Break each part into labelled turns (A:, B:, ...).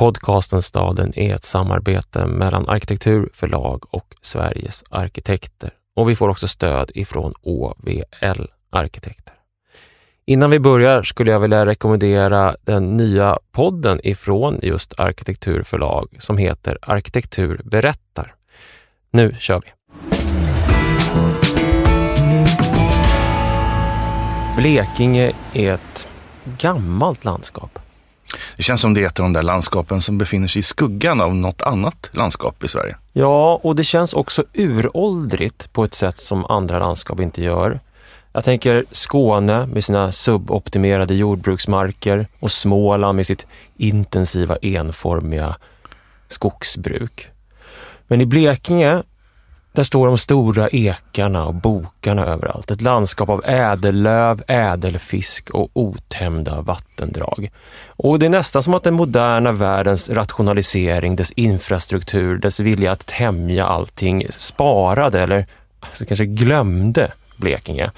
A: Podcasten Staden är ett samarbete mellan Arkitektur förlag och Sveriges arkitekter och vi får också stöd ifrån OVL Arkitekter. Innan vi börjar skulle jag vilja rekommendera den nya podden ifrån just arkitekturförlag som heter Arkitektur berättar. Nu kör vi! Blekinge är ett gammalt landskap.
B: Det känns som det är ett av de där landskapen som befinner sig i skuggan av något annat landskap i Sverige.
A: Ja, och det känns också uråldrigt på ett sätt som andra landskap inte gör. Jag tänker Skåne med sina suboptimerade jordbruksmarker och Småland med sitt intensiva enformiga skogsbruk. Men i Blekinge där står de stora ekarna och bokarna överallt. Ett landskap av ädellöv, ädelfisk och otämjda vattendrag. Och det är nästan som att den moderna världens rationalisering, dess infrastruktur, dess vilja att tämja allting sparade eller alltså kanske glömde Blekinge.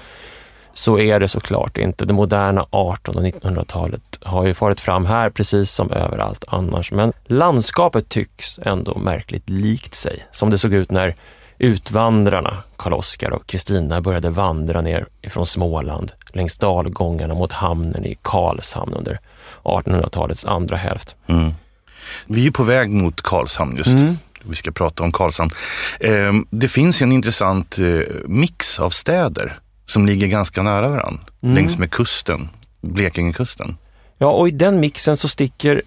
A: Så är det såklart inte. Det moderna 1800 och 1900-talet har ju farit fram här precis som överallt annars. Men landskapet tycks ändå märkligt likt sig, som det såg ut när Utvandrarna, Karl-Oskar och Kristina började vandra ner ifrån Småland längs dalgångarna mot hamnen i Karlshamn under 1800-talets andra hälft.
B: Mm. Vi är på väg mot Karlshamn just. Mm. Vi ska prata om Karlshamn. Ehm, det finns en intressant eh, mix av städer som ligger ganska nära varandra mm. längs med kusten, Blekingekusten.
A: Ja, och i den mixen så sticker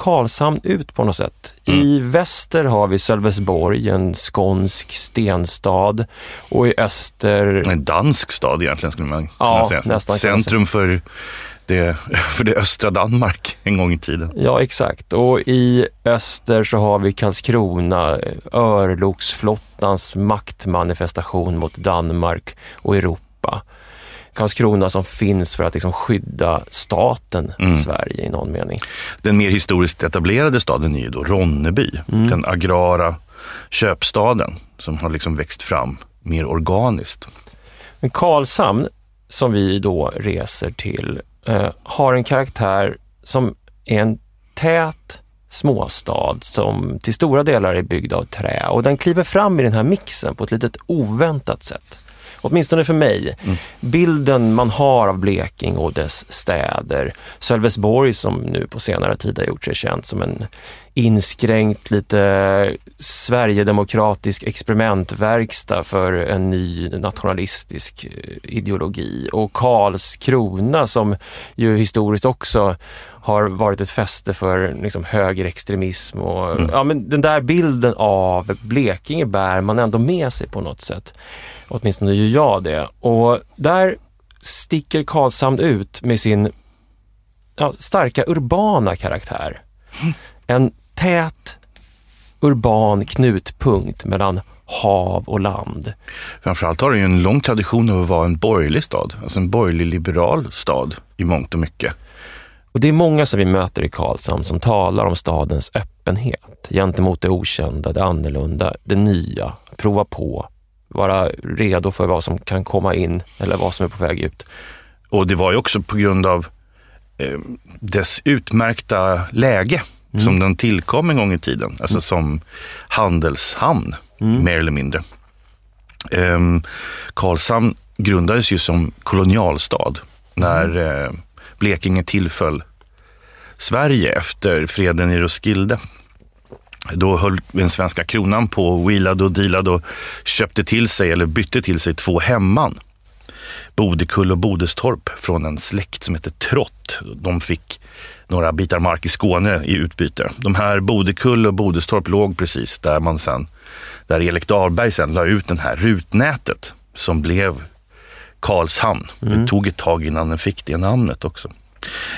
A: Karlshamn ut på något sätt. Mm. I väster har vi Sölvesborg, en skånsk stenstad och i öster...
B: En dansk stad egentligen skulle man ja, kunna säga. Nästan Centrum för det, för det östra Danmark en gång i tiden.
A: Ja, exakt. Och i öster så har vi Karlskrona, örlogsflottans maktmanifestation mot Danmark och Europa. Karlskrona som finns för att liksom skydda staten mm. Sverige i någon mening.
B: Den mer historiskt etablerade staden är ju då Ronneby, mm. den agrara köpstaden som har liksom växt fram mer organiskt.
A: Men Karlshamn, som vi då reser till, eh, har en karaktär som är en tät småstad som till stora delar är byggd av trä och den kliver fram i den här mixen på ett litet oväntat sätt åtminstone för mig, mm. bilden man har av Bleking och dess städer. Sölvesborg som nu på senare tid har gjort sig känt som en inskränkt, lite Sverigedemokratisk experimentverkstad för en ny nationalistisk eh, ideologi. Och Karlskrona som ju historiskt också har varit ett fäste för liksom, högerextremism. Och, mm. ja, men den där bilden av Blekinge bär man ändå med sig på något sätt. Åtminstone gör jag det. Och där sticker Karlshamn ut med sin ja, starka urbana karaktär. En tät urban knutpunkt mellan hav och land.
B: Framförallt har den ju en lång tradition av att vara en borgerlig stad, alltså en borgerlig liberal stad i mångt och mycket.
A: Och Det är många som vi möter i Karlshamn som talar om stadens öppenhet gentemot det okända, det annorlunda, det nya, prova på, vara redo för vad som kan komma in eller vad som är på väg ut.
B: Och det var ju också på grund av eh, dess utmärkta läge mm. som den tillkom en gång i tiden, alltså mm. som handelshamn mm. mer eller mindre. Eh, Karlshamn grundades ju som kolonialstad när mm. eh, Blekinge tillföll Sverige efter freden i Roskilde. Då höll den svenska kronan på och wheelade och dealade och köpte till sig, eller bytte till sig, två hemman. Bodekull och Bodestorp från en släkt som heter Trott. De fick några bitar mark i Skåne i utbyte. De här Bodekull och Bodestorp låg precis där man sen, där Erik Dahlberg sen la ut det här rutnätet som blev Karlshamn. Mm. Det tog ett tag innan den fick det namnet också.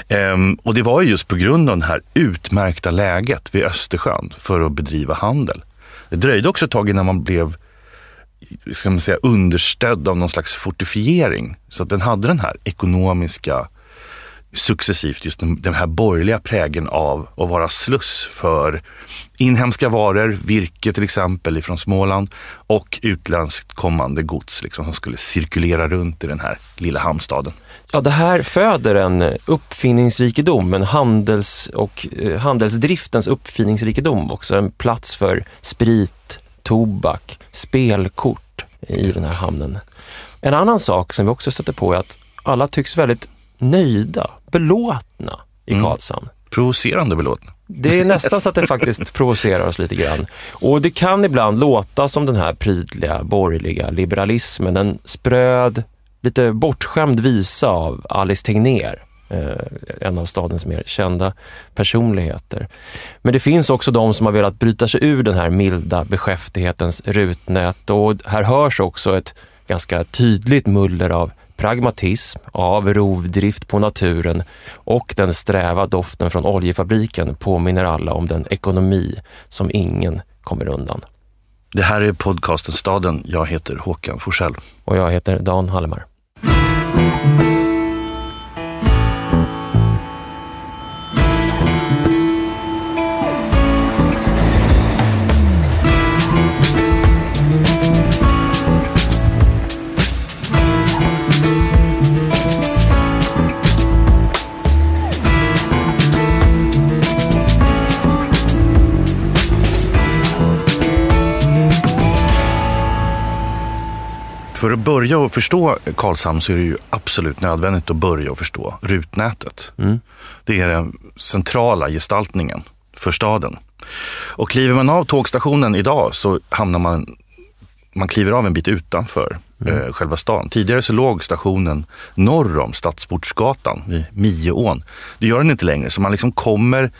B: Ehm, och det var just på grund av det här utmärkta läget vid Östersjön för att bedriva handel. Det dröjde också ett tag innan man blev ska man säga, understödd av någon slags fortifiering. Så att den hade den här ekonomiska successivt just den, den här borgerliga prägen av att vara sluss för inhemska varor, virke till exempel ifrån Småland och utländskt kommande gods liksom, som skulle cirkulera runt i den här lilla hamnstaden.
A: Ja, det här föder en uppfinningsrikedom, en handels och eh, handelsdriftens uppfinningsrikedom också. En plats för sprit, tobak, spelkort i den här hamnen. En annan sak som vi också stöter på är att alla tycks väldigt nöjda, belåtna i
B: Mm.
A: Karlshamn.
B: Provocerande belåtna.
A: Det är nästan så att det faktiskt provocerar oss lite grann. Och det kan ibland låta som den här prydliga borgerliga liberalismen, en spröd, lite bortskämd visa av Alice Tegnér, eh, en av stadens mer kända personligheter. Men det finns också de som har velat bryta sig ur den här milda beskäftighetens rutnät och här hörs också ett ganska tydligt muller av pragmatism, av rovdrift på naturen och den sträva doften från oljefabriken påminner alla om den ekonomi som ingen kommer undan.
B: Det här är podcasten Staden. Jag heter Håkan Forsell.
A: Och jag heter Dan Hallemar.
B: För att börja att förstå Karlshamn så är det ju absolut nödvändigt att börja att förstå rutnätet.
A: Mm.
B: Det är den centrala gestaltningen för staden. Och kliver man av tågstationen idag så hamnar man, man kliver av en bit utanför eh, själva stan. Tidigare så låg stationen norr om Stadsportsgatan vid Mieån. Det gör den inte längre, så man liksom kommer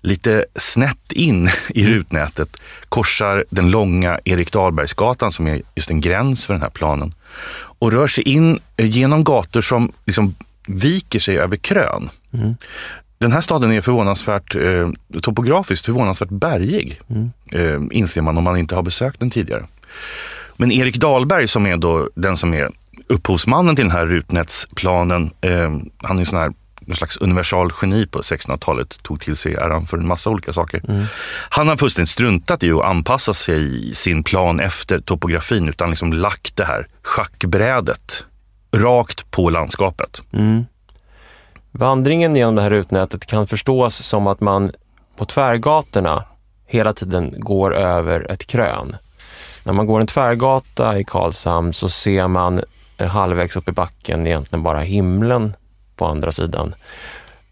B: lite snett in i rutnätet, korsar den långa Erik Dahlbergsgatan som är just en gräns för den här planen och rör sig in eh, genom gator som liksom viker sig över krön. Den här staden är förvånansvärt eh, topografiskt förvånansvärt bergig, eh, inser man om man inte har besökt den tidigare. Men Erik Dahlberg som är då den som är upphovsmannen till den här rutnätsplanen, eh, han är en sån här någon slags universalgeni på 1600-talet, tog till sig äran för en massa olika saker. Han har fullständigt struntat i att anpassa sig i sin plan efter topografin, utan liksom lagt det här schackbrädet rakt på landskapet.
A: Mm. Vandringen genom det här rutnätet kan förstås som att man på tvärgatorna hela tiden går över ett krön. När man går en tvärgata i Karlshamn så ser man halvvägs upp i backen egentligen bara himlen på andra sidan.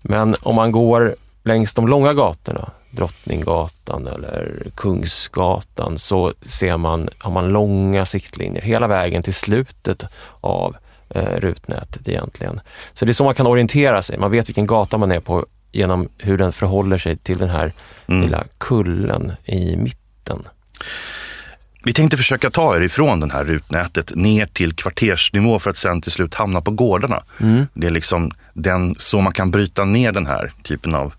A: Men om man går längs de långa gatorna, Drottninggatan eller Kungsgatan, så ser man, har man långa siktlinjer hela vägen till slutet av eh, rutnätet egentligen. Så det är så man kan orientera sig. Man vet vilken gata man är på genom hur den förhåller sig till den här
B: Mm.
A: lilla kullen i mitten.
B: Vi tänkte försöka ta er ifrån det här rutnätet ner till kvartersnivå för att sen till slut hamna på gårdarna. Det är liksom den, så man kan bryta ner den här typen av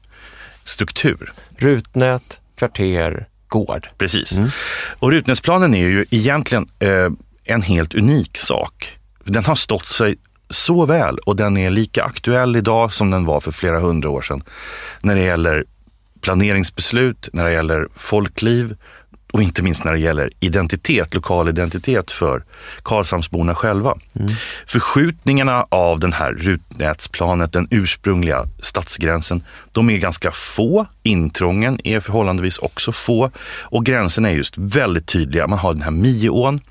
B: struktur.
A: Rutnät, kvarter, gård.
B: Precis. Och rutnätsplanen är ju egentligen eh, en helt unik sak. Den har stått sig så väl och den är lika aktuell idag som den var för flera hundra år sedan. När det gäller planeringsbeslut, när det gäller folkliv och inte minst när det gäller identitet, lokal identitet för Karlshamnsborna själva. Förskjutningarna av den här rutnätsplanet, den ursprungliga stadsgränsen, de är ganska få. Intrången är förhållandevis också få och gränserna är just väldigt tydliga. Man har den här Mieån,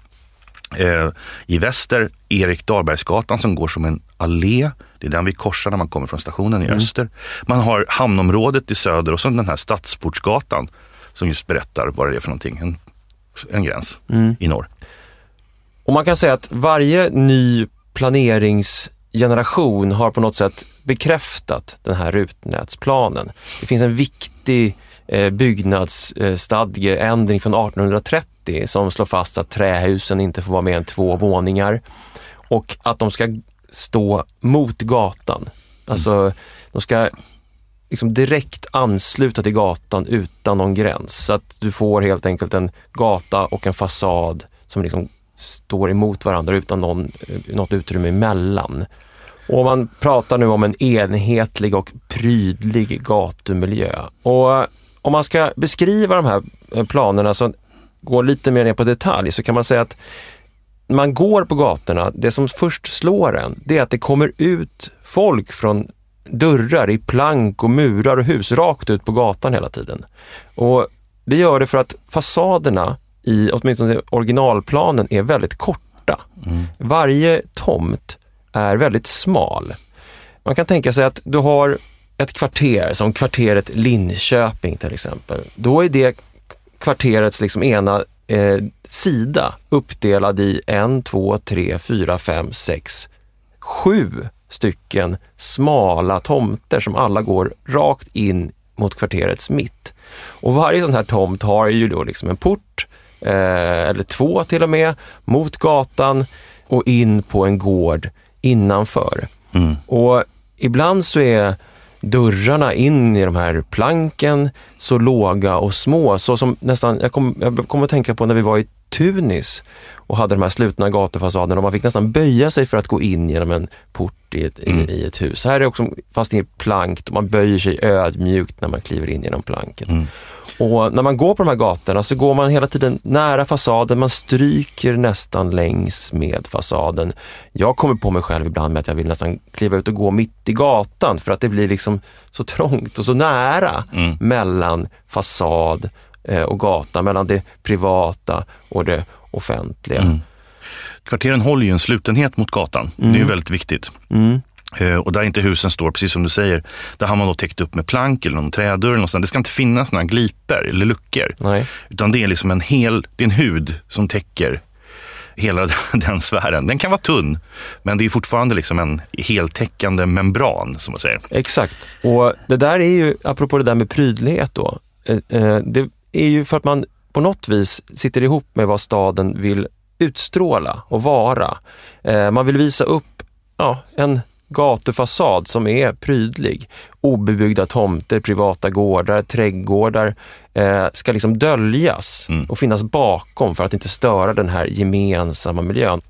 B: Eh, I väster Erik Dahlbergsgatan som går som en allé. Det är den vi korsar när man kommer från stationen i öster. Man har hamnområdet i söder och så den här Stadsportsgatan som just berättar vad det är för någonting. En, en gräns i norr.
A: Och man kan säga att varje ny planeringsgeneration har på något sätt bekräftat den här rutnätsplanen. Det finns en viktig eh, byggnadsstadgeändring från 1830 som slår fast att trähusen inte får vara mer än två våningar och att de ska stå mot gatan. Alltså, de ska liksom direkt ansluta till gatan utan någon gräns. Så att du får helt enkelt en gata och en fasad som liksom står emot varandra utan någon, eh, något utrymme emellan. Och man pratar nu om en enhetlig och prydlig gatumiljö. Och eh, om man ska beskriva de här eh, planerna så går lite mer ner på detalj så kan man säga att man går på gatorna, det som först slår en, det är att det kommer ut folk från dörrar i plank och murar och hus rakt ut på gatan hela tiden. Och det gör det för att fasaderna i åtminstone originalplanen är väldigt korta. Mm. Varje tomt är väldigt smal. Man kan tänka sig att du har ett kvarter som kvarteret Linköping till exempel. Då är det kvarterets liksom ena eh, sida uppdelad i en, två, tre, fyra, fem, sex, sju stycken smala tomter som alla går rakt in mot kvarterets mitt. Och varje sån här tomt har ju då liksom en port, eh, eller två till och med, mot gatan och in på en gård innanför. Mm. Och ibland så är dörrarna in i de här planken så låga och små. Så som nästan, jag kommer jag kom att tänka på när vi var i Tunis och hade de här slutna gatufasaderna och man fick nästan böja sig för att gå in genom en port i ett, mm. i, i, ett hus. Här är det också, fast det är plank, och man böjer sig ödmjukt när man kliver in genom planket. Mm. Och när man går på de här gatorna så går man hela tiden nära fasaden, man stryker nästan längs med fasaden. Jag kommer på mig själv ibland med att jag vill nästan kliva ut och gå mitt i gatan för att det blir liksom så trångt och så nära mm. mellan fasad och gata, mellan det privata och det offentliga. Mm.
B: Kvarteren håller ju en slutenhet mot gatan. Det är ju mm. väldigt viktigt. Mm. Eh, och där inte husen står, precis som du säger, där har man då täckt upp med plank eller någon trädörr. Eller något Det ska inte finnas några glipor eller luckor. Nej. Utan det är liksom en hel, det är en hud som täcker hela den sfären. Den kan vara tunn, men det är fortfarande liksom en heltäckande membran, som man säger.
A: Exakt, och det där är ju, apropå det där med prydlighet då, eh, eh, det är ju för att man på något vis sitter ihop med vad staden vill utstråla och vara. Eh, man vill visa upp ja, en gatufasad som är prydlig. Obebyggda tomter, privata gårdar, trädgårdar eh, ska liksom döljas mm. och finnas bakom för att inte störa den här gemensamma miljön.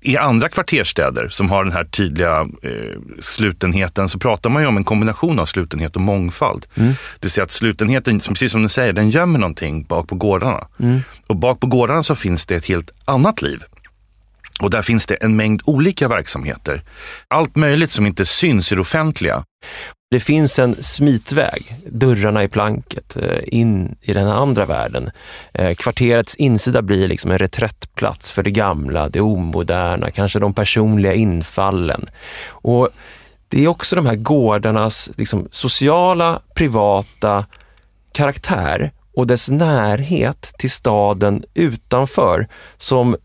B: I andra kvarterstäder som har den här tydliga eh, slutenheten så pratar man ju om en kombination av slutenhet och mångfald. Mm. Det vill säga att slutenheten, precis som du säger, den gömmer någonting bak på gårdarna. Mm. Och bak på gårdarna så finns det ett helt annat liv. Och där finns det en mängd olika verksamheter. Allt möjligt som inte syns i det offentliga.
A: Det finns en smitväg, dörrarna i planket, eh, in i den andra världen. Eh, kvarterets insida blir liksom en reträttplats för det gamla, det omoderna, kanske de personliga infallen. Och det är också de här gårdarnas liksom, sociala, privata karaktär och dess närhet till staden utanför som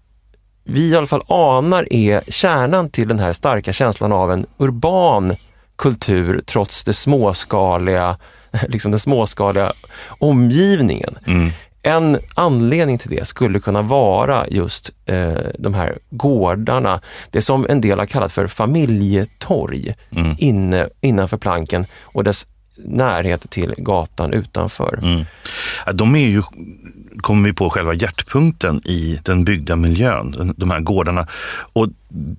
A: vi i alla fall anar är kärnan till den här starka känslan av en urban kultur trots det småskaliga, liksom den småskaliga omgivningen. Mm. En anledning till det skulle kunna vara just eh, de här gårdarna, det som en del har kallat för familjetorg mm. inne, innanför planken och dess närhet till gatan utanför. Mm.
B: De är ju, kommer vi på, själva hjärtpunkten i den byggda miljön, de här gårdarna. Och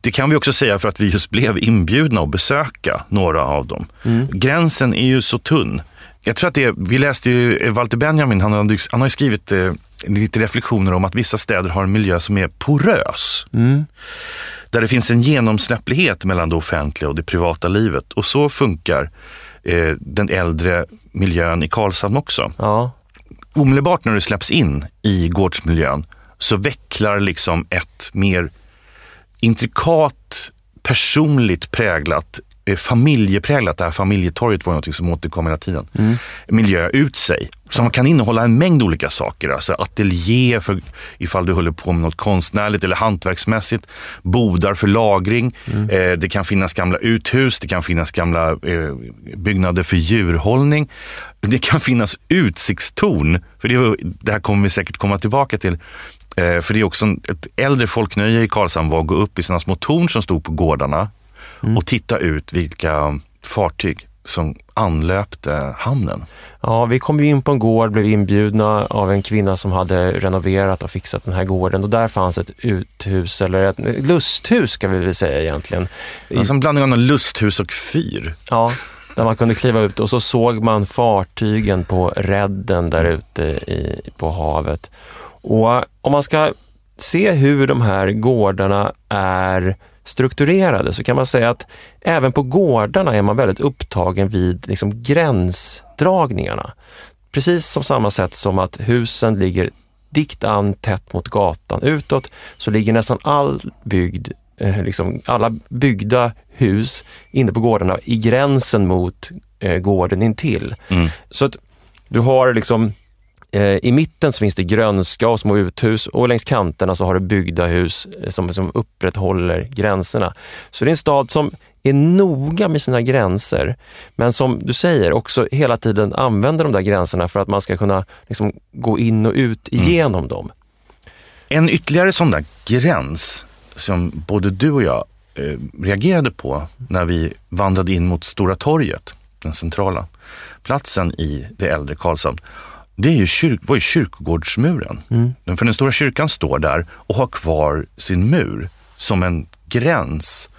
B: det kan vi också säga för att vi just blev inbjudna att besöka några av dem. Mm. Gränsen är ju så tunn. Jag tror att det, vi läste ju Walter Benjamin, han har, han har skrivit eh, lite reflektioner om att vissa städer har en miljö som är porös. Mm. Där det finns en genomsläpplighet mellan det offentliga och det privata livet. Och så funkar eh, den äldre miljön i Karlshamn också. Ja. Omedelbart när du släpps in i gårdsmiljön så vecklar liksom ett mer intrikat, personligt präglat Eh, familjepräglat, det här familjetorget var något som återkom hela tiden, mm. miljö ut sig. Som kan innehålla en mängd olika saker. Alltså ateljé för ifall du håller på med något konstnärligt eller hantverksmässigt. Bodar för lagring. Mm. Eh, det kan finnas gamla uthus, det kan finnas gamla eh, byggnader för djurhållning. Det kan finnas utsiktstorn, för det, det här kommer vi säkert komma tillbaka till. Eh, för det är också ett äldre folknöje i Karlshamn var att gå upp i sina små torn som stod på gårdarna mm. och titta ut vilka fartyg som anlöpte hamnen.
A: Ja, vi kom in på en gård, blev inbjudna av en kvinna som hade renoverat och fixat den här gården och där fanns ett uthus, eller ett lusthus ska vi väl säga egentligen.
B: Alltså en blandning av lusthus och fyr.
A: Ja, där man kunde kliva ut och så såg man fartygen på redden där ute på havet. Och om man ska se hur de här gårdarna är strukturerade så kan man säga att även på gårdarna är man väldigt upptagen vid liksom gränsdragningarna. Precis som samma sätt som att husen ligger dikt an tätt mot gatan. Utåt så ligger nästan all byggd, eh, liksom alla byggda hus inne på gårdarna i gränsen mot eh, gården intill.
B: Mm.
A: Så att du har liksom i mitten så finns det grönska och små uthus och längs kanterna så har du byggda hus eh, som, som upprätthåller gränserna. Så det är en stad som är noga med sina gränser, men som du säger också hela tiden använder de där gränserna för att man ska kunna liksom gå in och ut igenom mm. dem.
B: En ytterligare sån där gräns som både du och jag eh, reagerade på när vi vandrade in mot Stora torget, den centrala platsen i det äldre Karlshamn, det är ju kyrk, var ju kyrkogårdsmuren. Mm. För den stora kyrkan står där och har kvar sin mur som en gräns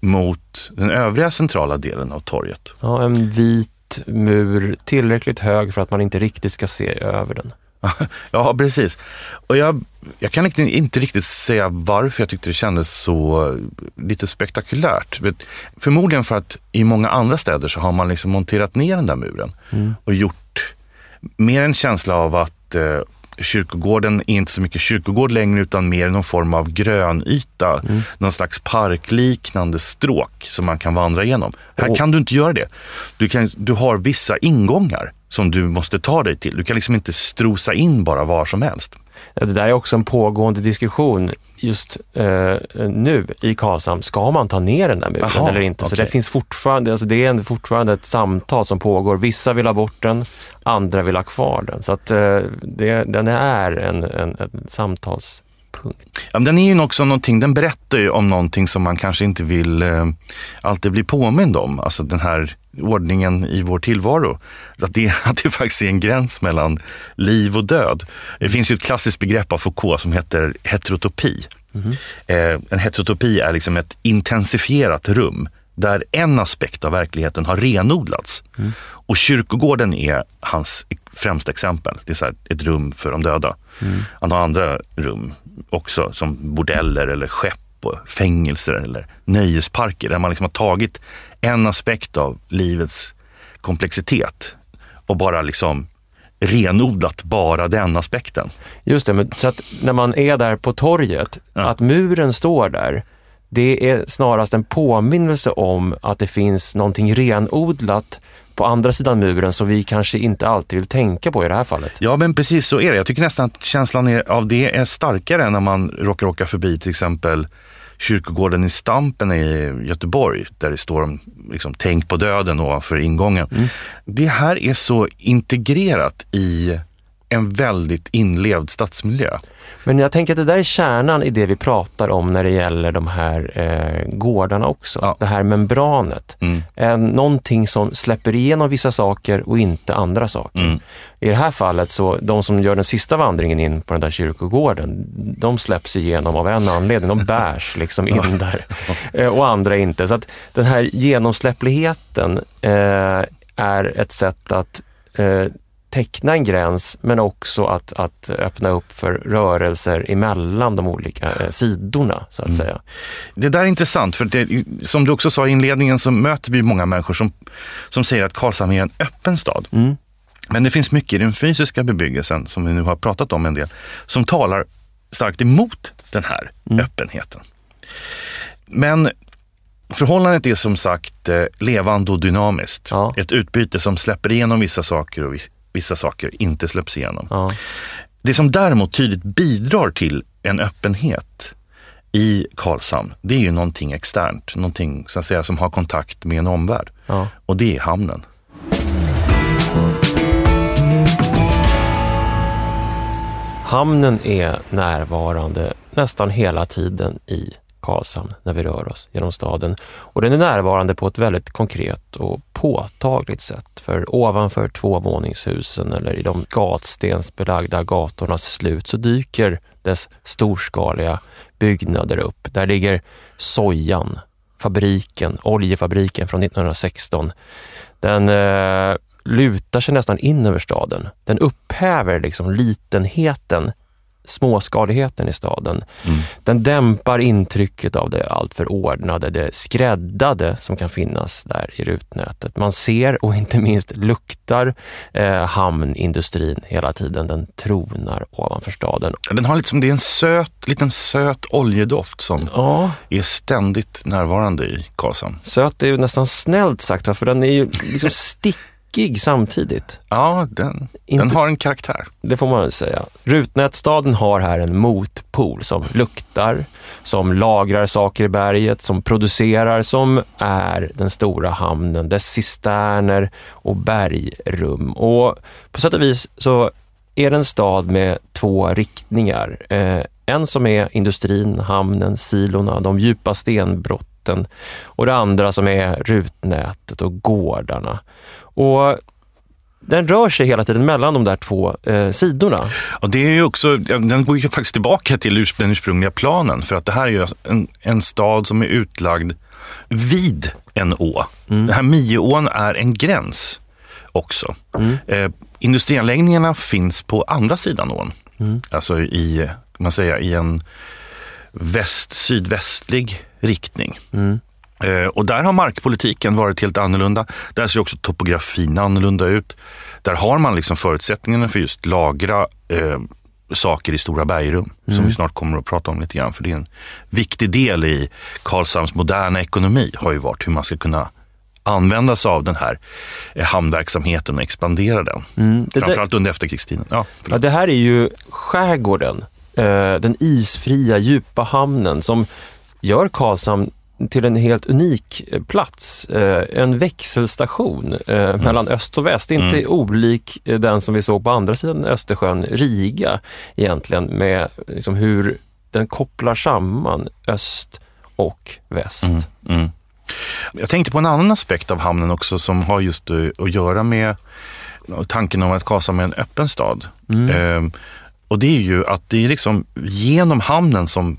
B: mot den övriga centrala delen av torget.
A: Ja, en vit mur, tillräckligt hög för att man inte riktigt ska se över den.
B: ja, precis. Och jag, jag kan inte riktigt säga varför jag tyckte det kändes så lite spektakulärt. Förmodligen för att i många andra städer så har man liksom monterat ner den där muren mm. och gjort mer en känsla av att eh, kyrkogården är inte så mycket kyrkogård längre utan mer någon form av grönyta. Mm. Någon slags parkliknande stråk som man kan vandra igenom. Här kan du inte göra det. Du, kan, du har vissa ingångar som du måste ta dig till. Du kan liksom inte strosa in bara var som helst.
A: Det där är också en pågående diskussion just eh, nu i Karlshamn. Ska man ta ner den där muren Aha, eller inte? Okay. Så det finns fortfarande, alltså det är fortfarande ett samtal som pågår. Vissa vill ha bort den, andra vill ha kvar den. Så att eh, det, den är en, en, en samtals punkt.
B: Ja, den är ju också någonting, den berättar ju om någonting som man kanske inte vill eh, alltid bli påmind om. Alltså den här ordningen i vår tillvaro. Att det, att det faktiskt är en gräns mellan liv och död. Det finns ju ett klassiskt begrepp av Foucault som heter heterotopi. Mm. Eh, en heterotopi är liksom ett intensifierat rum där en aspekt av verkligheten har renodlats. Mm. Och kyrkogården är hans främsta exempel. Det är ett rum för de döda. Mm. Han har andra rum också som bordeller eller skepp och fängelser eller nöjesparker där man liksom har tagit en aspekt av livets komplexitet och bara liksom renodlat bara den aspekten.
A: Just det, men så att när man är där på torget, ja. att muren står där, det är snarast en påminnelse om att det finns någonting renodlat på andra sidan muren som vi kanske inte alltid vill tänka på i det här fallet.
B: Ja, men precis så är det. Jag tycker nästan att känslan av det är starkare när man råkar åka förbi till exempel kyrkogården i Stampen i Göteborg där det står liksom, tänk på döden ovanför ingången. Mm. Det här är så integrerat i en väldigt inlevd stadsmiljö.
A: Men jag tänker att det där är kärnan i det vi pratar om när det gäller de här eh, gårdarna också. Ja. Det här membranet. Mm. Eh, någonting som släpper igenom vissa saker och inte andra saker. Mm. I det här fallet, så de som gör den sista vandringen in på den där kyrkogården, de släpps igenom av en anledning. De bärs liksom in där eh, och andra inte. Så att den här genomsläppligheten eh, är ett sätt att eh, teckna en gräns men också att, att öppna upp för rörelser emellan de olika eh, sidorna så att mm. säga.
B: Det där är intressant för det, som du också sa i inledningen så möter vi många människor som, som säger att Karlshamn är en öppen stad. Mm. Men det finns mycket i den fysiska bebyggelsen som vi nu har pratat om en del som talar starkt emot den här mm. öppenheten. Men Förhållandet är som sagt eh, levande och dynamiskt. Ja. Ett utbyte som släpper igenom vissa saker och vissa saker inte släpps igenom. Ja. Det som däremot tydligt bidrar till en öppenhet i Karlshamn, det är ju någonting externt, någonting så att säga, som har kontakt med en omvärld. Ja. Och det är hamnen.
A: Hamnen är närvarande nästan hela tiden i Karlshamn när vi rör oss genom staden. Och den är närvarande på ett väldigt konkret och påtagligt sätt. För ovanför tvåvåningshusen eller i de gatstensbelagda gatornas slut så dyker dess storskaliga byggnader upp. Där ligger Sojan, fabriken, oljefabriken från 1916. Den eh, lutar sig nästan in över staden. Den upphäver liksom litenheten småskaligheten i staden. Mm. Den dämpar intrycket av det alltför ordnade, det skräddade som kan finnas där i rutnätet. Man ser och inte minst luktar eh, hamnindustrin hela tiden. Den tronar ovanför staden.
B: Den har liksom, det är en söt, liten söt oljedoft som ja. är ständigt närvarande i Karlshamn.
A: Söt är ju nästan snällt sagt, för den är ju liksom stick tråkig samtidigt.
B: Ja, den, Inte, den har en karaktär.
A: Det får man väl säga. Rutnätstaden har här en motpol som luktar, som lagrar saker i berget, som producerar, som är den stora hamnen, dess cisterner och bergrum. Och på sätt och vis så är det en stad med två riktningar. Eh, en som är industrin, hamnen, silorna, de djupa stenbrotten och det andra som är rutnätet och gårdarna. Och den rör sig hela tiden mellan de där två eh, sidorna.
B: Och det är ju också, den går ju faktiskt tillbaka till den ursprungliga planen för att det här är ju en, en stad som är utlagd vid en å. Mm. Den här Mieån är en gräns också. Mm. Eh, industrianläggningarna finns på andra sidan ån. Mm. Alltså i, man säger, i en väst-sydvästlig riktning. Mm. Eh, och där har markpolitiken varit helt annorlunda. Där ser också topografin annorlunda ut. Där har man liksom förutsättningarna för just lagra eh, saker i stora bergrum, mm. som vi snart kommer att prata om lite grann. För det är en viktig del i Karlshamns moderna ekonomi, har ju varit hur man ska kunna använda sig av den här eh, hamnverksamheten och expandera den. Mm, Framförallt under efterkrigstiden. Ja,
A: ja, det här är ju skärgården, eh, den isfria djupa hamnen som gör Karlshamn till en helt unik eh, plats. Eh, en växelstation eh, mm. mellan öst och väst. Inte mm. olik den som vi såg på andra sidan Östersjön, Riga egentligen, med liksom hur den kopplar samman öst och väst. Mm. Mm.
B: Jag tänkte på en annan aspekt av hamnen också som har just att göra med tanken om att Karlshamn är en öppen stad. Mm. Ehm, och det är ju att det är liksom genom hamnen som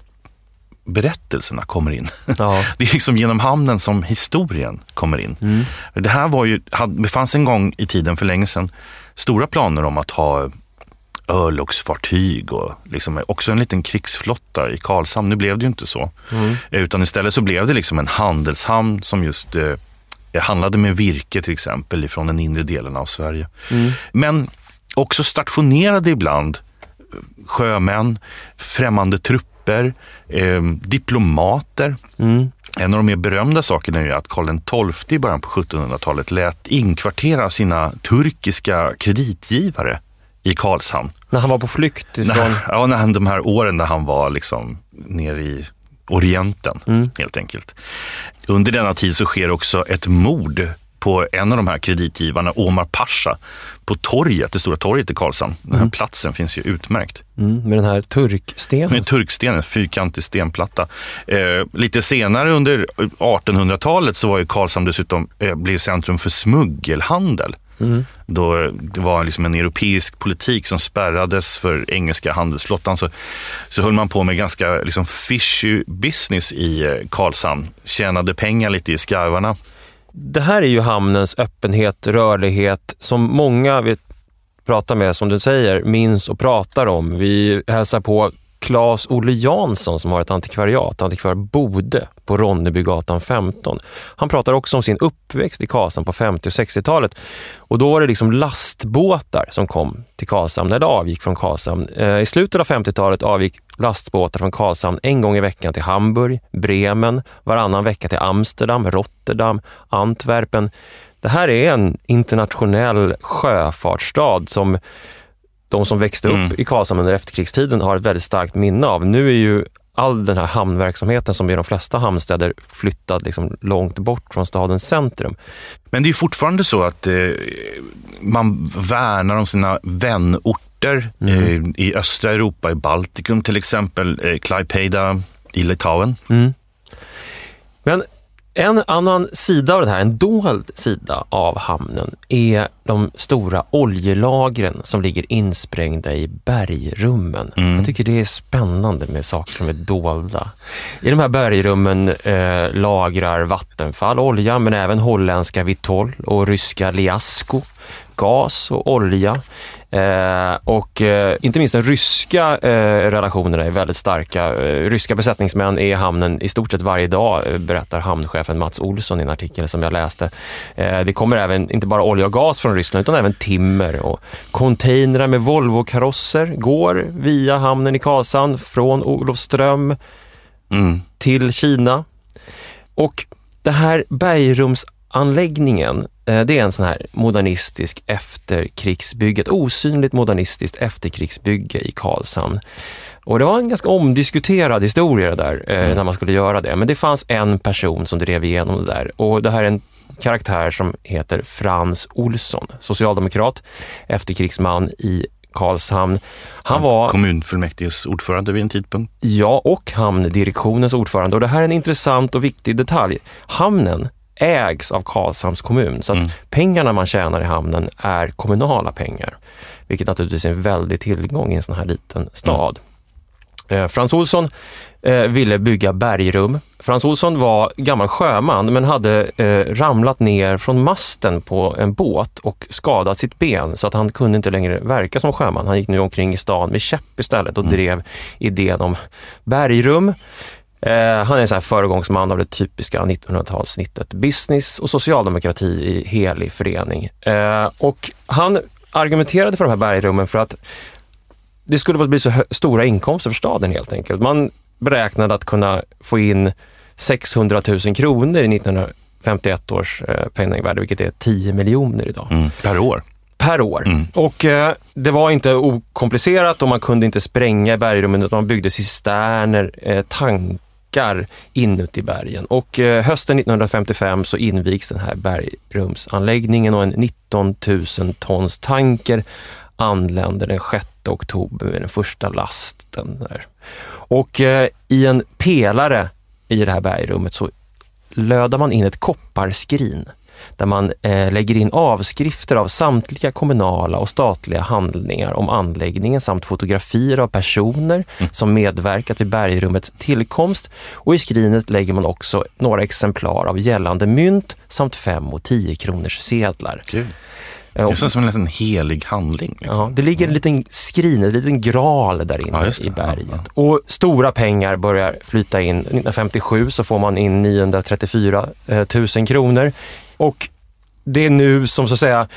B: berättelserna kommer in. Ja. Det är liksom genom hamnen som historien kommer in. Mm. Det här var ju, det fanns en gång i tiden för länge sedan stora planer om att ha örlogsfartyg och liksom också en liten krigsflotta i Karlshamn. Nu blev det ju inte så. Mm. Utan istället så blev det liksom en handelshamn som just eh, handlade med virke till exempel ifrån den inre delen av Sverige. Mm. Men också stationerade ibland sjömän, främmande trupper präster, eh, diplomater. Mm. En av de mer berömda sakerna är att Karl XII i början på 1700-talet lät inkvartera sina turkiska kreditgivare i Karlshamn.
A: När han var på flykt? Ifrån...
B: När, ja, när han, de här åren när han var liksom nere i Orienten, mm. helt enkelt. Under denna tid så sker också ett mord på en av de här kreditgivarna, Omar Pasha, på torget, det stora torget i Karlshamn. Den här mm. platsen finns ju utmärkt.
A: Mm, med den här turkstenen?
B: Med turkstenen, fyrkantig stenplatta. Eh, lite senare under 1800-talet så var ju Karlshamn dessutom eh, blev centrum för smuggelhandel. Mm. Då det var liksom en europeisk politik som spärrades för engelska handelsflottan så, så höll man på med ganska liksom fishy business i eh, Karlshamn. Tjänade pengar lite i skarvarna.
A: Det här är ju hamnens öppenhet, rörlighet som många vi pratar med, som du säger, minns och pratar om. Vi hälsar på Claes-Olle Jansson som har ett antikvariat, antikvar Bode på Ronnebygatan 15. Han pratar också om sin uppväxt i Karlshamn på 50 och 60-talet. Och då var det liksom lastbåtar som kom till Karlshamn när det avgick från Karlshamn. Eh, I slutet av 50-talet avgick lastbåtar från Karlshamn en gång i veckan till Hamburg, Bremen, varannan vecka till Amsterdam, Rotterdam, Antwerpen. Det här är en internationell sjöfartsstad som de som växte upp mm. i Karlshamn under efterkrigstiden har ett väldigt starkt minne av. Nu är ju all den här hamnverksamheten som i de flesta hamnstäder flyttad liksom långt bort från stadens centrum.
B: Men det är fortfarande så att eh, man värnar om sina vänorter mm. eh, i östra Europa, i Baltikum till exempel, eh, Klaipeda i Litauen. Mm.
A: Men en annan sida av det här, en dold sida av hamnen, är de stora oljelagren som ligger insprängda i bergrummen.
B: Mm.
A: Jag tycker det är spännande med saker som är dolda. I de här bergrummen eh, lagrar Vattenfall olja, men även holländska Vitol och ryska Liasko gas och olja. Eh, och eh, inte minst den ryska eh, relationerna är väldigt starka. Eh, ryska besättningsmän är i hamnen i stort sett varje dag, eh, berättar hamnchefen Mats Olsson i en artikel som jag läste. Eh, det kommer även, inte bara olja och gas från Ryssland, utan även timmer och containrar med Volvo-karosser går via hamnen i Karlshamn från Olofström
B: Mm.
A: till Kina. Och det här bergrumsanläggningen, eh, det är en sån här modernistisk efterkrigsbygge, ett osynligt modernistiskt efterkrigsbygge i Karlshamn. Och det var en ganska omdiskuterad historia det där eh, när man skulle göra det. Men det fanns en person som drev igenom det där och det här är en karaktär som heter Frans Olsson, socialdemokrat, efterkrigsman i Karlshamn. Han var
B: Kommunfullmäktiges ordförande vid en tidpunkt.
A: Ja, och hamndirektionens ordförande. Och det här är en intressant och viktig detalj. Hamnen ägs av Karlshamns kommun, så att
B: Mm.
A: pengarna man tjänar i hamnen är kommunala pengar. Vilket naturligtvis är en väldig tillgång i en sån här liten stad. Eh, Frans Olsson eh, ville bygga bergrum. Frans Olsson var gammal sjöman men hade eh, ramlat ner från masten på en båt och skadat sitt ben så att han kunde inte längre verka som sjöman. Han gick nu omkring i stan med käpp istället och drev idén om bergrum. Eh, han är en sån här föregångsman av det typiska 1900-talssnittet. Business och socialdemokrati i helig förening. Eh, och han argumenterade för de här bergrummen för att det skulle bli så stora inkomster för staden helt enkelt. Man beräknade att kunna få in 600 000 kronor i 1951 års eh, penningvärde, vilket är 10 miljoner idag
B: Mm. Per år.
A: per år.
B: Mm.
A: Och eh, det var inte okomplicerat och man kunde inte spränga i bergrummen utan man byggde cisterner, eh, backar inuti bergen. Och eh, hösten 1955 så invigs den här bergrumsanläggningen och en 19 000 tons tanker anländer den 6 oktober med den första lasten. Där. Och eh, i en pelare i det här bergrummet så lödar man in ett kopparskrin där man eh, lägger in avskrifter av samtliga kommunala och statliga handlingar om anläggningen samt fotografier av personer som medverkat vid bergrummets tillkomst. Och i skrinet lägger man också några exemplar av gällande mynt samt 5 och 10 kronors sedlar.
B: Kul.
A: Eh,
B: Det är som en liten helig handling. Liksom.
A: Ja, det ligger en liten skrin, en liten graal där inne
B: Ja,
A: i berget.
B: Ja,
A: Och stora pengar börjar flyta in. 1957 så får man in 934 eh, 000 kronor. Och det är nu som så att säga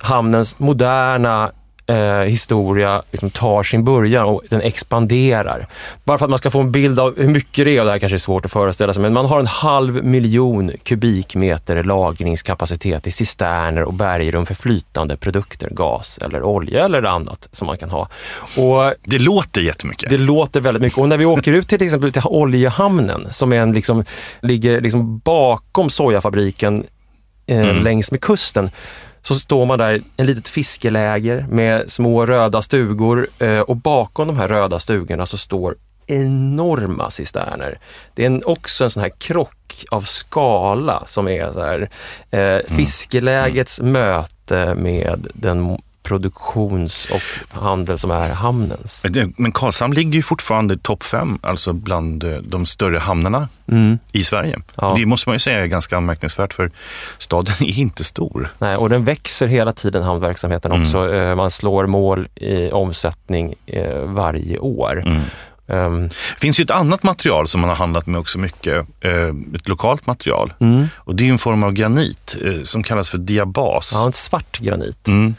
A: hamnens moderna eh, historia liksom tar sin början och den expanderar. Bara för att man ska få en bild av hur mycket det är, och det här kanske är svårt att föreställa sig, men man har en halv miljon kubikmeter lagringskapacitet i cisterner och bergrum för flytande produkter, gas eller olja eller annat som man kan ha. Och
B: Det låter jättemycket.
A: det låter väldigt mycket. Och när vi åker ut till exempel till oljehamnen som är en, liksom, ligger liksom bakom sojafabriken eh,
B: Mm.
A: längs med kusten, så står man där ett litet fiskeläger med små röda stugor eh, och bakom de här röda stugorna så står enorma cisterner. Det är en, också en sån här krock av skala som är så här, eh, fiskelägets möte med den produktions och handel som är hamnens.
B: Men Karlshamn ligger ju fortfarande topp fem, alltså bland eh, de större hamnarna
A: Mm.
B: i Sverige.
A: Ja.
B: Det måste man ju säga är ganska anmärkningsvärt för staden är inte stor.
A: Nej, och den växer hela tiden, hamnverksamheten
B: Mm.
A: också. Eh, Man slår mål i omsättning eh, varje år.
B: Mm.
A: Ehm,
B: Det finns ju ett annat material som man har handlat med också mycket, ett lokalt material.
A: mm.
B: Och det är en form av granit som kallas för diabas.
A: Ja, en svart granit
B: Mm.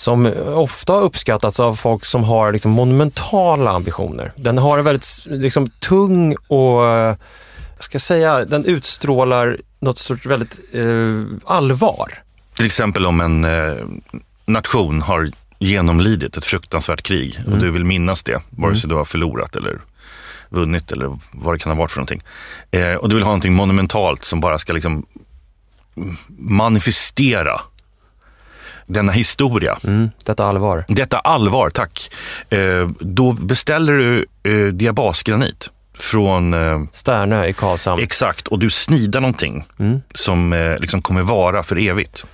A: Som ofta har uppskattats av folk som har liksom monumentala ambitioner. Den har en väldigt liksom, tung och, jag ska säga, den utstrålar något sorts väldigt eh, allvar.
B: Till exempel om en eh, nation har genomlidit ett fruktansvärt krig och
A: Mm.
B: du vill minnas det, vare sig du har förlorat eller vunnit eller vad det kan ha varit för någonting. Eh, och du vill ha någonting monumentalt som bara ska liksom manifestera denna historia.
A: Mm, detta allvar.
B: Detta allvar, tack. Eh, då beställer du eh, diabasgranit från... Eh,
A: Stärnö i Karlshamn.
B: Exakt, och du snidar någonting mm. som eh, liksom kommer vara för evigt.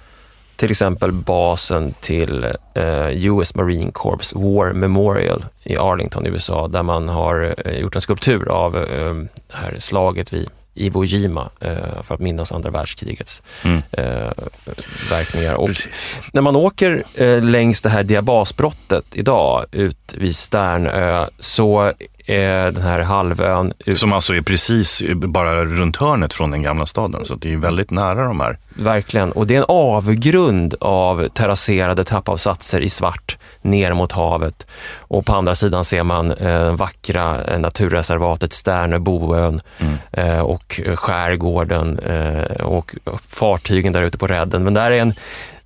A: Till exempel basen till eh, US Marine Corps War Memorial i Arlington, USA, där man har eh, gjort en skulptur av eh, det här slaget vid Iwo Jima eh, för att minnas andra världskrigets mm. eh, verkningar. Och när man åker eh, längs det här diabasbrottet idag ut vid Sternö så är den här halvön...
B: Ut... Som alltså är precis bara runt hörnet från den gamla staden, så det är väldigt nära de här.
A: Verkligen, och det är en avgrund av terrasserade trappavsatser i svart ner mot havet. Och på andra sidan ser man eh, vackra eh, naturreservatet Stärnöboön mm. eh, och skärgården eh, och fartygen där ute på redden. Men där är en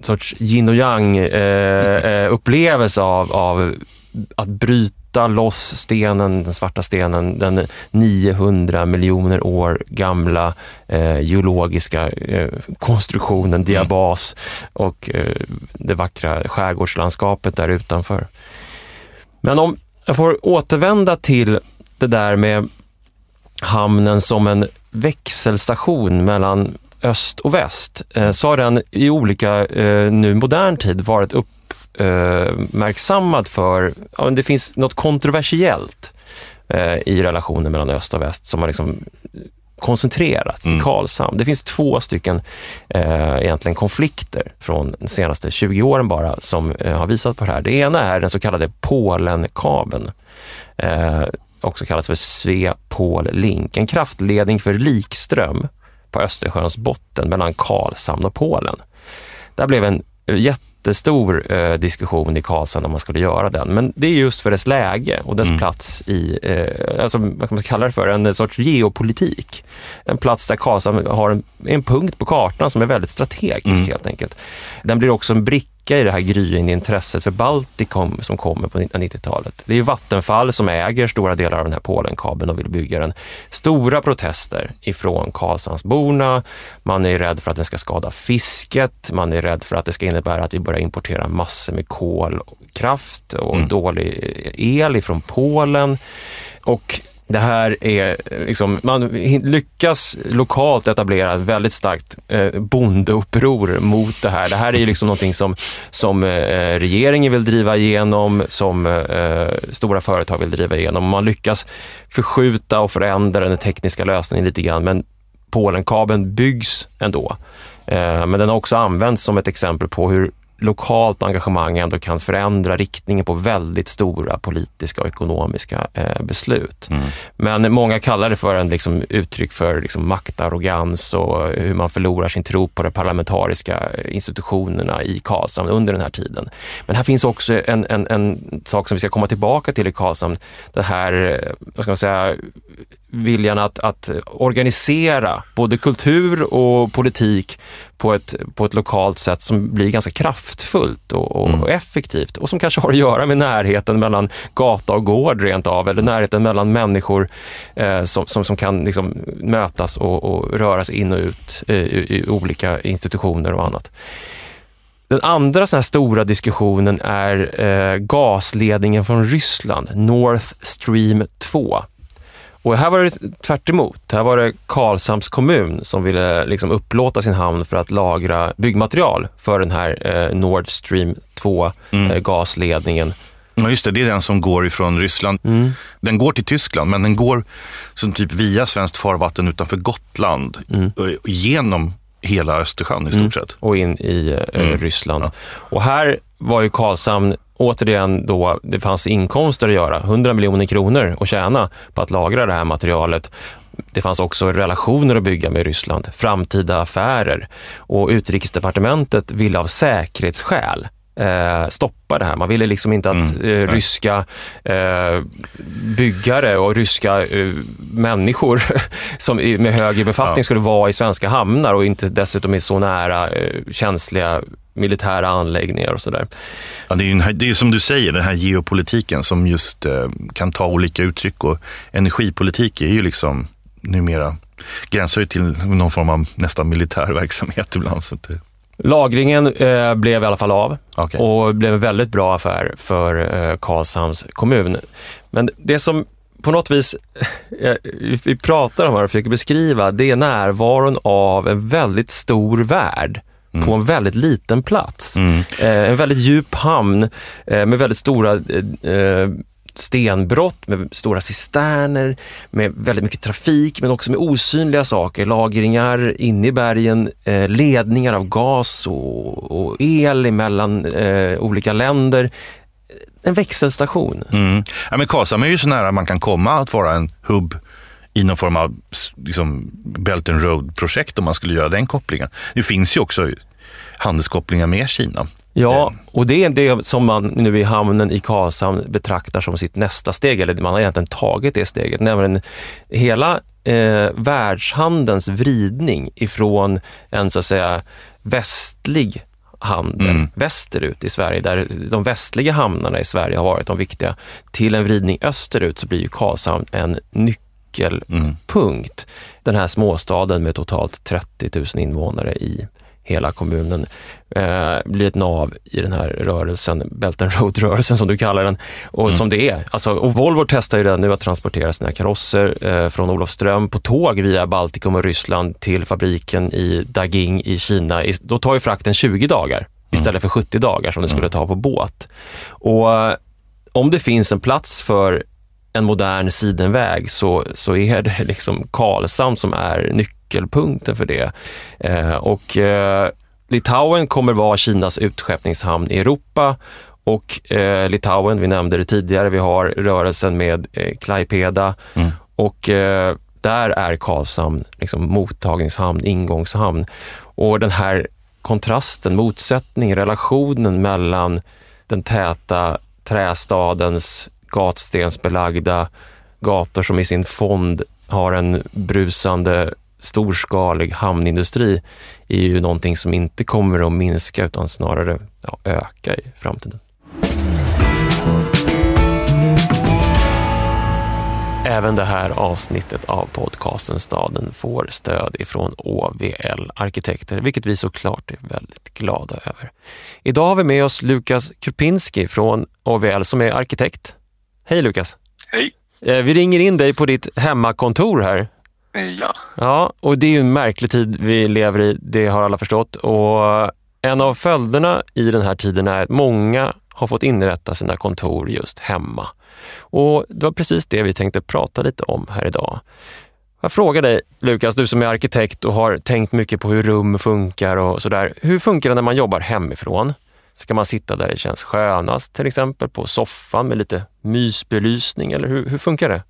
A: sorts yin och yang eh, eh upplevelse av, av att bryta bryta loss stenen, den svarta stenen, den 900 miljoner år gamla eh, geologiska eh, konstruktionen, mm. diabas och eh, det vackra skärgårdslandskapet där utanför. Men om jag får återvända till det där med hamnen som en växelstation mellan öst och väst, eh, så har den i olika, eh, nu modern tid, varit upp uppmärksammad för, ja, det finns något kontroversiellt eh, i relationen mellan öst och väst som har liksom koncentrerats mm. till Karlshamn. Det finns två stycken eh, egentligen konflikter från de senaste 20 åren bara som eh, har visat på det här. Det ena är den så kallade Polenkabeln. Eh, också kallas för Svepol Link, en kraftledning för likström på Östersjöns botten mellan Karlshamn och Polen. Det blev en jätte jättestor eh, diskussion i Karlshamn om man skulle göra den. Men det är just för dess läge och dess mm. plats i, eh, alltså, vad kan man kalla det för, en sorts geopolitik. En plats där Karlshamn har en, en punkt på kartan som är väldigt strategisk mm. helt enkelt. Den blir också en bricka öka i det här gryende intresset för Baltikum som kommer på 1990-talet. Det är Vattenfall som äger stora delar av den här Polenkabeln och vill bygga den. Stora protester ifrån Karlshamnsborna. Man är rädd för att den ska skada fisket. Man är rädd för att det ska innebära att vi börjar importera massor med kolkraft och mm. dålig el ifrån Polen. Och det här är eh, liksom, man lyckas lokalt etablera ett väldigt starkt eh, bondeuppror mot det här. Det här är ju liksom någonting som, som eh, eh regeringen vill driva igenom, som eh, eh, stora företag vill driva igenom. Man lyckas förskjuta och förändra den tekniska lösningen lite grann, men Polenkabeln byggs ändå. Men den har också använts som ett exempel på hur lokalt engagemang ändå kan förändra riktningen på väldigt stora politiska och ekonomiska eh, beslut. Mm. Men många kallar det för en liksom, uttryck för liksom, maktarrogans och hur man förlorar sin tro på de parlamentariska institutionerna i Karlshamn under den här tiden. Men här finns också en, en, en sak som vi ska komma tillbaka till i Karlshamn. Det här, eh, vad ska man säga, viljan att, att organisera både kultur och politik på ett, på ett lokalt sätt som blir ganska kraftfullt och, och, mm. effektivt och som kanske har att göra med närheten mellan gata och gård rent av, eller närheten mellan människor eh, som, som, som, kan liksom mötas och, och röra sig in och ut eh, i, i, olika institutioner och annat. Den andra sån stora diskussionen är eh, gasledningen från Ryssland, North Stream 2. Och här var det tvärt emot. Här var det Karlshamns kommun som ville liksom upplåta sin hamn för att lagra byggmaterial för den här eh, Nord Stream 2 mm. eh, gasledningen.
B: Ja, just det. Det är den som går ifrån Ryssland. Mm. Den går till Tyskland, men den går som typ via svenskt farvatten utanför Gotland mm. genom hela Östersjön i stort mm. sett.
A: Och in i eh, mm. Ryssland. Ja. Och här var ju Karlshamn återigen då, det fanns inkomster att göra, 100 miljoner kronor att tjäna på att lagra det här materialet. Det fanns också relationer att bygga med Ryssland, framtida affärer och utrikesdepartementet ville av säkerhetsskäl eh, stoppa det här. Man ville liksom inte att mm. eh, ryska eh, byggare och ryska eh, människor som med högre befattning ja. skulle vara i svenska hamnar och inte dessutom är så nära eh, känsliga militära anläggningar och sådär.
B: Ja, det är ju det är som du säger, den här geopolitiken som just eh, kan ta olika uttryck och energipolitik är ju liksom numera gränsar ju till någon form av nästan militär verksamhet ibland. Så det...
A: Lagringen eh, blev i alla fall av okay. och blev en väldigt bra affär för eh, Karlshamns kommun. Men det som på något vis, eh, vi pratar om här och försöker beskriva, det är närvaron av en väldigt stor värld mm. på en väldigt liten plats. Mm. Eh, en väldigt djup hamn eh, med väldigt stora eh, stenbrott, med stora cisterner, med väldigt mycket trafik, men också med osynliga saker. Lagringar inne i bergen, eh, ledningar av gas och, och el mellan eh, olika länder. En växelstation.
B: Mm. Ja, men Karlshamn är ju så nära man kan komma att vara en hubb i någon form av liksom, Belt and Road-projekt om man skulle göra den kopplingen. Det finns ju också handelskopplingar med Kina.
A: Ja, och det är det som man nu i hamnen i Karlshamn betraktar som sitt nästa steg, eller man har egentligen tagit det steget, nämligen hela eh, världshandelns vridning ifrån en så att säga västlig handel mm. västerut i Sverige, där de västliga hamnarna i Sverige har varit de viktiga, till en vridning österut så blir ju Karlshamn en nyckelpunkt. Mm. Den här småstaden med totalt 30 000 invånare i hela kommunen eh, blir ett nav i den här rörelsen, Belt and Road-rörelsen som du kallar den, och mm. som det är. Alltså, och Volvo testar ju redan nu att transportera sina karosser eh, från Olofström på tåg via Baltikum och Ryssland till fabriken i Daging i Kina. Då tar ju frakten 20 dagar mm. istället för 70 dagar som det skulle mm. ta på båt. Och eh, om det finns en plats för en modern sidenväg så, så är det liksom Karlshamn som är nyckelpunkten för det. Eh, och eh, Litauen kommer vara Kinas utskeppningshamn i Europa och eh, Litauen, vi nämnde det tidigare, vi har rörelsen med eh, Klaipeda mm. och eh, där är Karlshamn liksom mottagningshamn, ingångshamn. Och den här kontrasten, motsättningen, relationen mellan den täta trästadens gatstensbelagda gator som i sin fond har en brusande storskalig hamnindustri är ju någonting som inte kommer att minska utan snarare ja, öka i framtiden. Även det här avsnittet av podcasten Staden får stöd ifrån OVL Arkitekter, vilket vi såklart är väldigt glada över. Idag har vi med oss Lukas Krupinski från OVL som är arkitekt. Hej Lukas!
C: Hej!
A: Eh, vi ringer in dig på ditt hemmakontor här.
C: Ja.
A: Ja, och det är ju en märklig tid vi lever i, det har alla förstått. Och en av följderna i den här tiden är att många har fått inrätta sina kontor just hemma. Och det var precis det vi tänkte prata lite om här idag. Jag frågar dig Lukas, du som är arkitekt och har tänkt mycket på hur rum funkar och sådär. Hur funkar det när man jobbar hemifrån? Ska man sitta där det känns skönast, till exempel på soffan med lite mysbelysning eller hur, hur funkar det?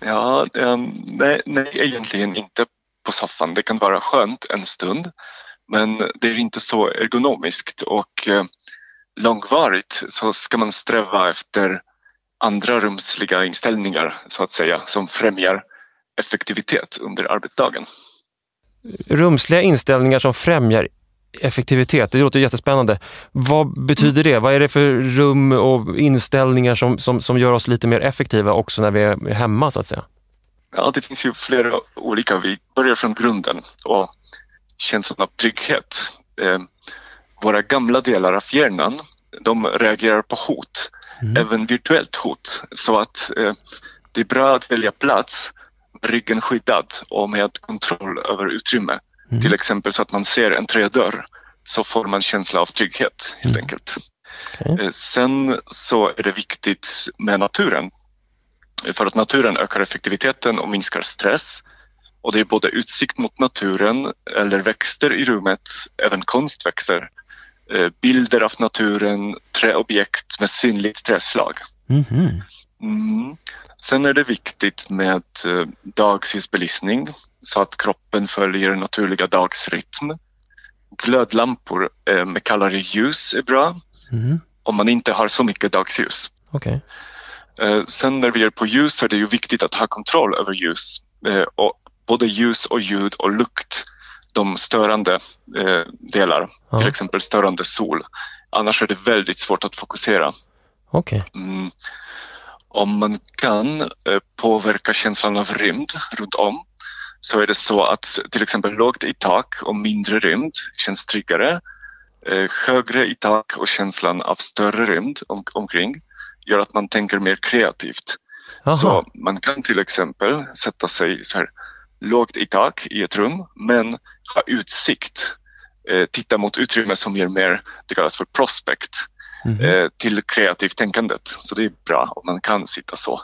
C: Ja, um, nej, nej, egentligen inte på soffan. Det kan vara skönt en stund, men det är inte så ergonomiskt och eh, långvarigt så ska man sträva efter andra rumsliga inställningar så att säga som främjar effektivitet under arbetsdagen.
A: Rumsliga inställningar som främjar effektivitet, det låter jättespännande. Vad betyder det? Vad är det för rum och inställningar som, som, som gör oss lite mer effektiva också när vi är hemma så att säga?
C: Ja, det finns ju flera olika. Vi börjar från grunden och känslan av trygghet. Eh, våra gamla delar av hjärnan, de reagerar på hot, mm. även virtuellt hot. Så att eh, det är bra att välja plats ryggen skyddad och med kontroll över utrymme. Mm. Till exempel så att man ser en trädörr så får man känsla av trygghet helt mm. enkelt. Okay. Sen så är det viktigt med naturen. För att naturen ökar effektiviteten och minskar stress. Och det är både utsikt mot naturen eller växter i rummet, även konstväxter. Eh, bilder av naturen, träobjekt med synligt träslag. Mm. Mm. Sen är det viktigt med eh, dagljusbelysning så att kroppen följer naturliga dagsrytm. Glödlampor eh, med kallare ljus är bra mm. om man inte har så mycket dagsljus.
A: Okay.
C: Eh, sen när vi är på ljus så är det ju viktigt att ha kontroll över ljus. Och både ljus och ljud och lukt, de störande delar, ja. till exempel störande sol. Annars är det väldigt svårt att fokusera.
A: Okay. Mm
C: om man kan eh, påverka känslan av rymd runt om så är det så att till exempel lågt i tak och mindre rymd känns tryggare. Eh, högre i tak och känslan av större rymd om, omkring gör att man tänker mer kreativt.
A: Aha.
C: Så man kan till exempel sätta sig så här lågt i tak i ett rum men ha utsikt. Eh, titta mot utrymme som ger mer, det kallas för prospect,
A: Mhm.
C: eh, till kreativt tänkandet. Så det är bra om man kan sitta så.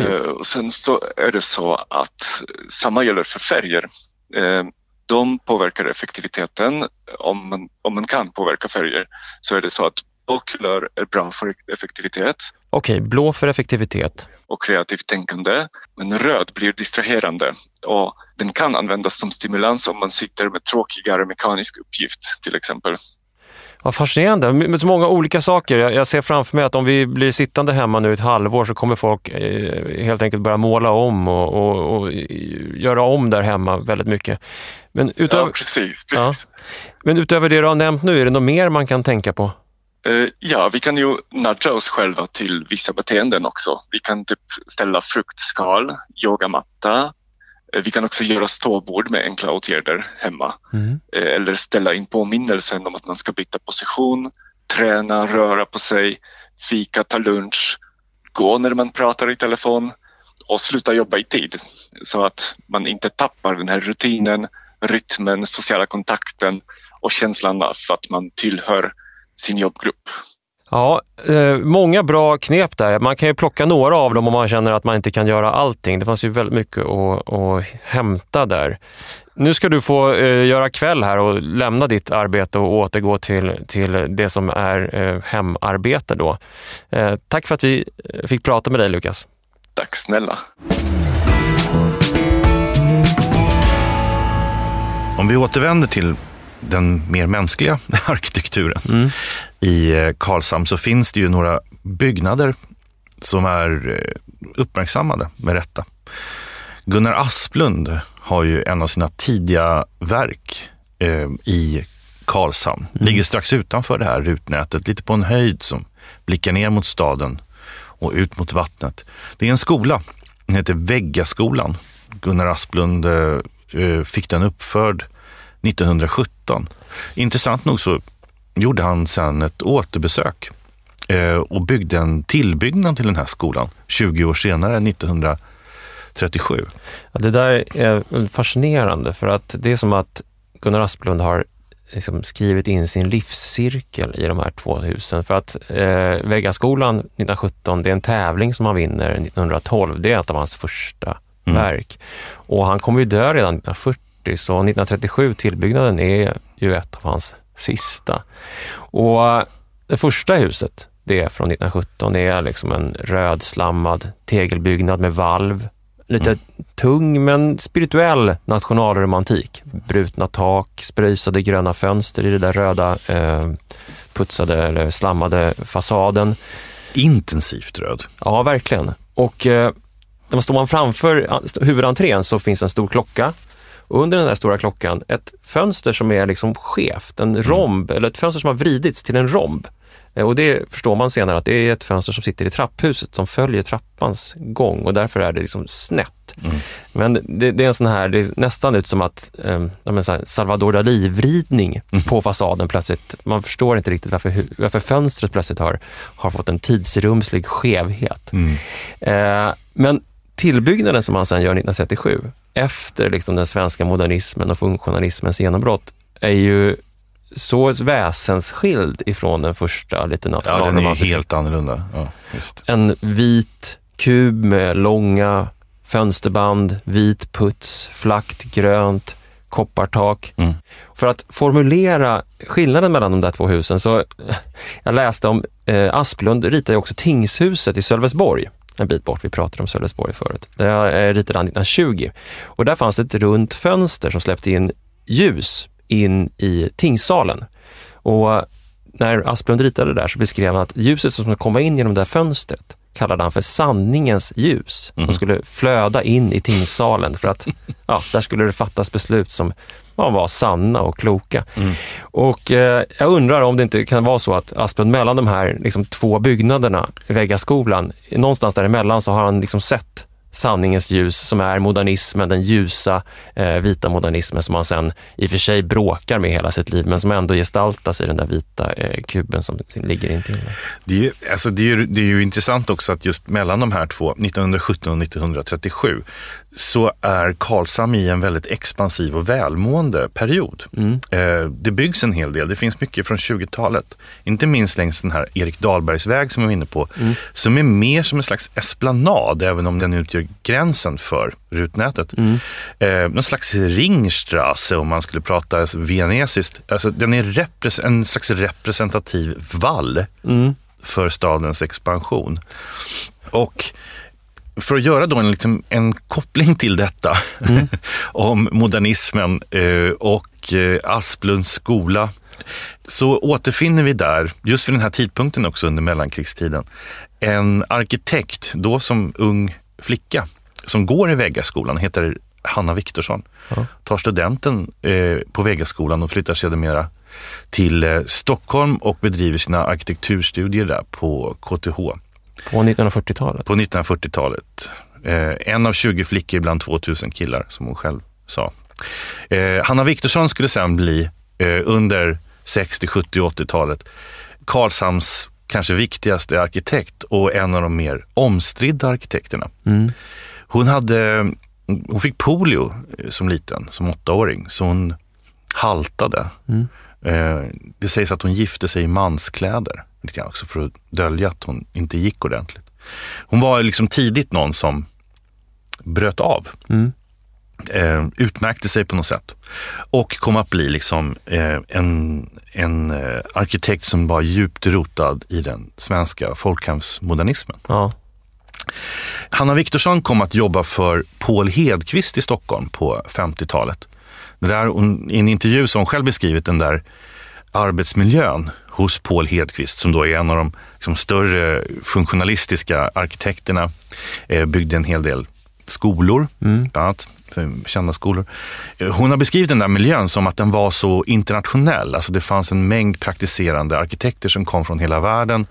C: Eh, och sen så är det så att samma gäller för färger. Eh, de påverkar effektiviteten. Om man, om man kan påverka färger så är det så att blå kulör är bra för effektivitet
A: Okej, blå för effektivitet.
C: och kreativt tänkande. Men röd blir distraherande och den kan användas som stimulans om man sitter med tråkigare mekanisk uppgift till exempel.
A: Vad fascinerande, med så många olika saker. Jag, jag ser framför mig att om vi blir sittande hemma nu ett halvår så kommer folk eh, helt enkelt börja måla om och, och, och göra om där hemma väldigt mycket. Men utöver,
C: Ja, precis.
A: Ja.
C: precis.
A: men utöver det du har nämnt nu, är det något mer man kan tänka på?
C: Eh, Ja, vi kan ju nudga oss själva till vissa beteenden också. Vi kan typ ställa fruktskal, yogamatta. Eh, Vi kan också göra ståbord med enkla åtgärder hemma.
A: Mm.
C: Eh, Eller ställa in påminnelsen om att man ska byta position, träna, röra på sig, fika, ta lunch, gå när man pratar i telefon och sluta jobba i tid. Så att man inte tappar den här rutinen, rytmen, sociala kontakten och känslan av att man tillhör sin jobbgrupp.
A: Ja, eh, många bra knep där. Man kan ju plocka några av dem om man känner att man inte kan göra allting. Det fanns ju väldigt mycket att, att hämta där. Nu ska du få eh, göra kväll här och lämna ditt arbete och återgå till, till det som är eh, hemarbete då. Tack för att vi fick prata med dig Lukas.
C: Tack snälla.
B: Om vi återvänder till den mer mänskliga arkitekturen i eh, Karlshamn så finns det ju några byggnader som är eh, uppmärksammade med rätta. Gunnar Asplund har ju en av sina tidiga verk eh, i Karlshamn. Ligger strax utanför det här rutnätet, lite på en höjd som blickar ner mot staden och ut mot vattnet. Det är en skola, den heter Väggaskolan. Gunnar Asplund eh, eh, fick den uppförd 1917. Intressant nog så gjorde han sen ett återbesök eh, och byggde en tillbyggnad till den här skolan 20 år senare, 1937.
A: Ja, det där är fascinerande för att det är som att Gunnar Asplund har liksom skrivit in sin livscirkel i de här två husen. För att eh, Väggaskolan 1917, det är en tävling som han vinner 1912. Det är ett av hans första
B: Mm.
A: verk. Och han kommer ju dö redan 1940, så 1937, tillbyggnaden, är ju ett av hans sista. Och det första huset, det är från 1917, det är liksom en rödslammad tegelbyggnad med valv. Lite tung men spirituell nationalromantik. Brutna tak, spröjsade gröna fönster i det där röda eh, putsade eller slammade fasaden.
B: Intensivt röd.
A: Ja, verkligen. Och eh, när man står man framför huvudentrén så finns en stor klocka. Och under den där stora klockan ett fönster som är liksom skevt, en romb, eller ett fönster som har vridits till en romb. Eh, Och det förstår man senare att det är ett fönster som sitter i trapphuset som följer trappans gång och därför är det liksom snett. Men det, det är en sån här, det är nästan ut som att eh, så Salvador Dalí-vridning på fasaden plötsligt. Man förstår inte riktigt varför, varför fönstret plötsligt har, har fått en tidsrumslig skevhet. Eh, men tillbyggnaden som han sen gör 1937, efter liksom den svenska modernismen och funktionalismens genombrott, är ju så väsensskild ifrån den första lite
B: Ja, den är ju
A: nationalromantiska
B: helt annorlunda. Ja, just.
A: en vit kub med långa fönsterband, vit puts, flackt grönt, koppartak.
B: Mm.
A: För att formulera skillnaden mellan de där två husen så jag läste om eh, Asplund ritade också tingshuset i Sölvesborg en bit bort. Vi pratade om Sölvesborg förut. Det eh, ritade han 1920 och där fanns ett runt fönster som släppte in ljus in i tingssalen. Och när Asplund ritade där så beskrev han att ljuset som skulle komma in genom det där fönstret kallade han för sanningens ljus. Som skulle flöda in i tingssalen för att ja, där skulle det fattas beslut som ja, var sanna och kloka. Och eh, jag undrar om det inte kan vara så att Asplund mellan de här liksom, två byggnaderna Väggaskolan, någonstans däremellan så har han liksom sett sanningens ljus som är modernismen, den ljusa eh, vita modernismen som man sen i och för sig bråkar med hela sitt liv men som ändå gestaltas i den där vita eh, kuben som ligger intill.
B: Det är, ju, alltså det, är, det är ju intressant också att just mellan de här två, 1917 och 1937, så är Karlshamn i en väldigt expansiv och välmående period. Mm. Eh, det byggs en hel del. Det finns mycket från 20-talet. Inte minst längs den här Erik Dahlbergs väg som jag var inne på, mm. som är mer som en slags esplanad, även om den utgör gränsen för rutnätet. Mm. Eh, någon slags ringstrasse om man skulle prata vietnamesiskt. Alltså, den är en slags representativ vall mm. för stadens expansion. Och för att göra då en, liksom, en koppling till detta mm. om modernismen eh, och eh, Asplunds skola så återfinner vi där, just vid den här tidpunkten också under mellankrigstiden, en arkitekt, då som ung flicka, som går i Väggaskolan, heter Hanna Viktorsson. Ja. Tar studenten eh, på Väggaskolan och flyttar sedermera till Stockholm och bedriver sina arkitekturstudier där på KTH.
A: På 1940-talet?
B: På 1940-talet. Eh, en av 20 flickor bland 2000 killar, som hon själv sa. Eh, Hanna Viktorsson skulle sen bli, eh, under 60, 70 80-talet, Karlshamns kanske viktigaste arkitekt och en av de mer omstridda arkitekterna. Mm. Hon, hade, hon fick polio eh, som liten, som åttaåring, så hon haltade. Mm. Eh, det sägs att hon gifte sig i manskläder lite grann också för att dölja att hon inte gick ordentligt. Hon var liksom tidigt någon som bröt av. Mm. Eh, utmärkte sig på något sätt och kom att bli liksom eh, en, en eh, arkitekt som var djupt rotad i den svenska folkhemsmodernismen. Ja. Hanna Viktorsson kom att jobba för Paul Hedqvist i Stockholm på 50-talet. Det där, I en intervju som hon själv beskrivit den där arbetsmiljön hos Paul Hedqvist som då är en av de liksom, större funktionalistiska arkitekterna. Eh, byggde en hel del skolor, mm. bland annat kända skolor. Eh, hon har beskrivit den där miljön som att den var så internationell. Alltså det fanns en mängd praktiserande arkitekter som kom från hela världen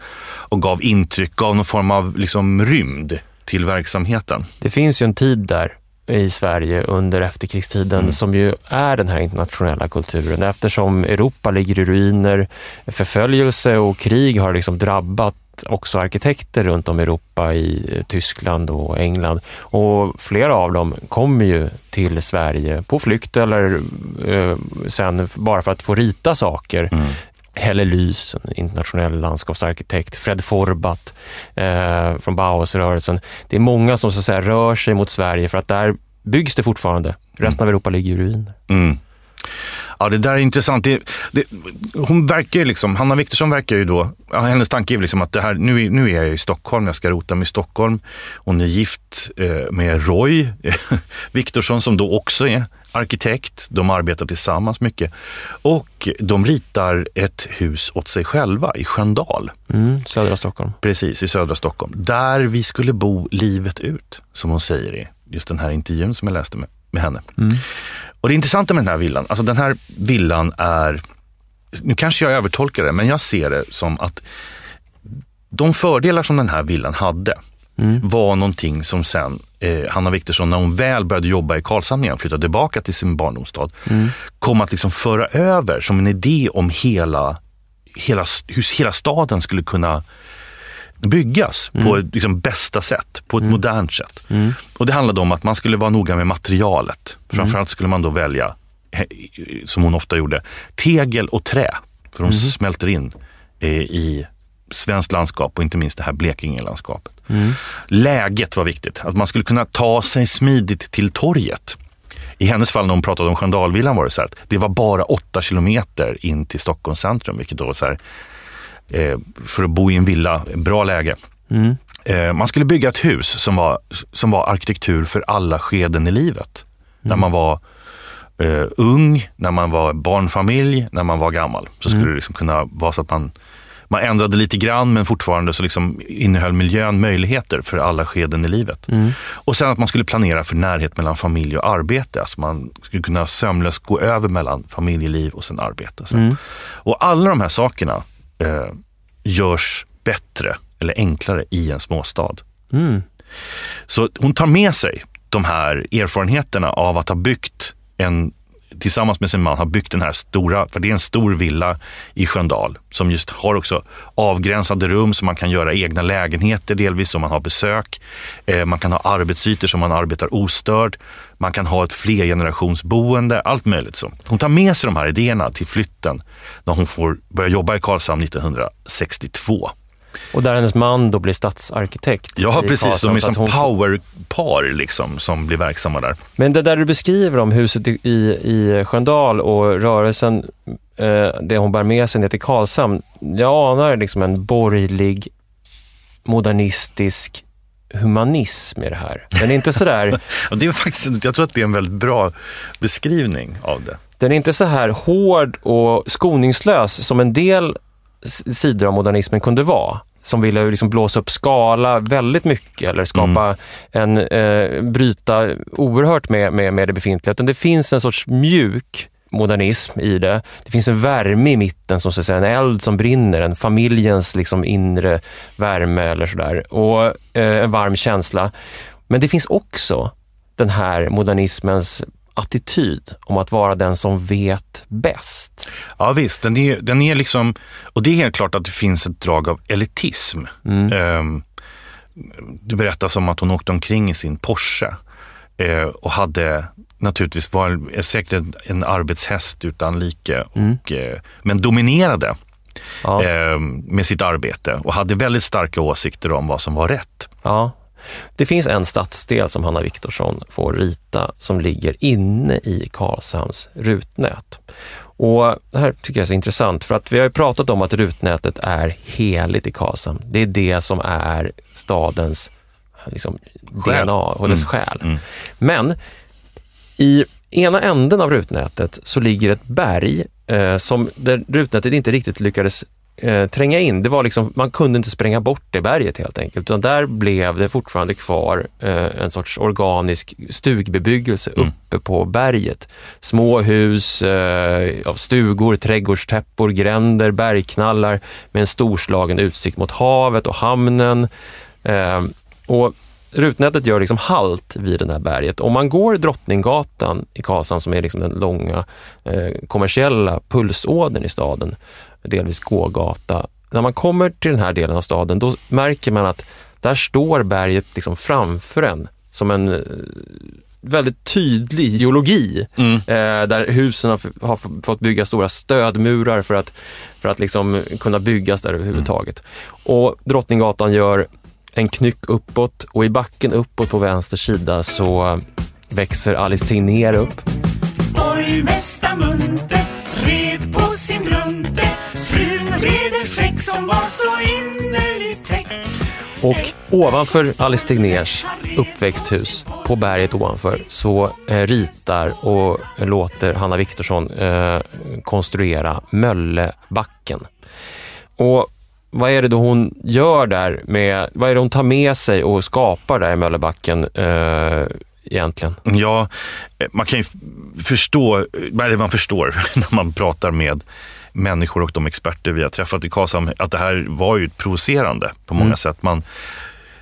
B: och gav intryck, gav någon form av liksom rymd till verksamheten.
A: Det finns ju en tid där i Sverige under efterkrigstiden mm. som ju är den här internationella kulturen. Eftersom Europa ligger i ruiner, förföljelse och krig har liksom drabbat också arkitekter runt om i Europa, i Tyskland och England. Och flera av dem kommer ju till Sverige på flykt eller eh, sen bara för att få rita saker. Mm. Helle Lys, en internationell landskapsarkitekt, Fred Forbat eh, från Bauhausrörelsen. Det är många som så att säga, rör sig mot Sverige för att där byggs det fortfarande. Resten mm. av Europa ligger i ruiner. Mm.
B: Ja, det där är intressant. Det, det, hon verkar ju liksom, Hanna Viktorsson verkar ju då, hennes tanke är liksom att det här, nu, nu är jag i Stockholm, jag ska rota mig i Stockholm. Hon är gift eh, med Roy Viktorsson som då också är arkitekt. De arbetar tillsammans mycket och de ritar ett hus åt sig själva i Sköndal.
A: Mm, södra Stockholm.
B: Precis, i södra Stockholm. Där vi skulle bo livet ut, som hon säger i just den här intervjun som jag läste med, med henne. Mm. Och det intressanta med den här villan, alltså den här villan är, nu kanske jag övertolkar det, men jag ser det som att de fördelar som den här villan hade mm. var någonting som sen eh, Hanna Viktorsson, när hon väl började jobba i Karlshamn igen, flyttade tillbaka till sin barndomsstad, mm. kom att liksom föra över som en idé om hela, hela, hur hela staden skulle kunna byggas mm. på liksom bästa sätt, på ett mm. modernt sätt. Mm. Och Det handlade om att man skulle vara noga med materialet. Framförallt skulle man då välja, som hon ofta gjorde, tegel och trä. För de mm. smälter in eh, i svenskt landskap och inte minst det här Blekingelandskapet. Mm. Läget var viktigt, att man skulle kunna ta sig smidigt till torget. I hennes fall när hon pratade om Sköndalvillan var det så här att det var bara åtta kilometer in till Stockholms centrum, vilket då var så här, för att bo i en villa, bra läge. Mm. Eh, man skulle bygga ett hus som var, som var arkitektur för alla skeden i livet. Mm. När man var eh, ung, när man var barnfamilj, när man var gammal. Så skulle mm. det liksom kunna vara så att man, man ändrade lite grann men fortfarande så liksom innehöll miljön möjligheter för alla skeden i livet. Mm. Och sen att man skulle planera för närhet mellan familj och arbete. Alltså man skulle kunna sömlöst gå över mellan familjeliv och sen arbete. Och, mm. och alla de här sakerna eh, görs bättre eller enklare i en småstad. Mm. Så hon tar med sig de här erfarenheterna av att ha byggt en tillsammans med sin man har byggt den här stora, för det är en stor villa i Sköndal som just har också avgränsade rum så man kan göra egna lägenheter delvis om man har besök. Eh, man kan ha arbetsytor som man arbetar ostörd. Man kan ha ett flergenerationsboende, allt möjligt. Så. Hon tar med sig de här idéerna till flytten när hon får börja jobba i Karlshamn 1962.
A: Och där hennes man då blir stadsarkitekt.
B: Ja, precis.
A: Karlshamn,
B: de är som
A: hon-
B: powerpar liksom, som blir verksamma där.
A: Men det där du beskriver om huset i, i, Sköndal och rörelsen, eh, det hon bär med sig ner till Karlshamn. Jag anar liksom en borgerlig, modernistisk humanism i det här. Den är inte sådär,
B: det är faktiskt, jag tror att det är en väldigt bra beskrivning av det.
A: den är inte så här hård och skoningslös som en del sidor av modernismen kunde vara. Som ville liksom blåsa upp skala väldigt mycket eller skapa en, eh, bryta oerhört med, med, med det befintliga. Utan det finns en sorts mjuk modernism i det. Det finns en värme i mitten, som så att säga, en eld som brinner, en familjens liksom inre värme eller sådär. Och eh, en varm känsla. Men det finns också den här modernismens attityd om att vara den som vet bäst.
B: Ja visst, den är, den är liksom, och det är helt klart att det finns ett drag av elitism. Ehm, det berättas om att hon åkte omkring i sin Porsche eh, och hade naturligtvis var säkert en, en arbetshäst utan like, och, eh, men dominerade
A: Ja.
B: eh, med sitt arbete och hade väldigt starka åsikter om vad som var rätt.
A: Ja. Det finns en stadsdel som Hanna Viktorsson får rita som ligger inne i Karlshamns rutnät. Och Det här tycker jag är så intressant för att vi har ju pratat om att rutnätet är heligt i Karlshamn. Det är det som är stadens liksom,
B: Själ.
A: DNA och dess
B: Mm.
A: själ.
B: Mm.
A: Men i ena änden av rutnätet så ligger ett berg eh, som där rutnätet inte riktigt lyckades eh, tränga in. Det var liksom, man kunde inte spränga bort det berget helt enkelt, utan där blev det fortfarande kvar eh, en sorts organisk stugbebyggelse uppe på berget. Små hus, eh, stugor, trädgårdstäppor, gränder, bergknallar med en storslagen utsikt mot havet och hamnen. Eh, och Rutnätet gör liksom halt vid det här berget. Om man går Drottninggatan i Karlshamn, som är liksom den långa eh, kommersiella pulsådern i staden, delvis gågata. När man kommer till den här delen av staden, då märker man att där står berget liksom framför en som en eh, väldigt tydlig geologi.
B: Mm.
A: Eh, där husen har, har fått bygga stora stödmurar för att, för att liksom kunna byggas där överhuvudtaget. Och Drottninggatan gör en knyck uppåt och i backen uppåt på vänster sida så växer Alice Tegnér upp.
D: Borgmästare Munte red på sin brunte skäck som var så innerligt täck
A: Och ovanför Alice Tegnérs uppväxthus, på berget ovanför, så eh, ritar och låter Hanna Viktorsson eh, konstruera Möllebacken. Och vad är det då hon gör där med, vad är det hon tar med sig och skapar där i Möllebacken eh, egentligen?
B: Ja, eh, man kan ju förstå, eller man förstår när man pratar med människor och de experter vi har träffat i Karlshamn att det här var ju provocerande på många sätt. Man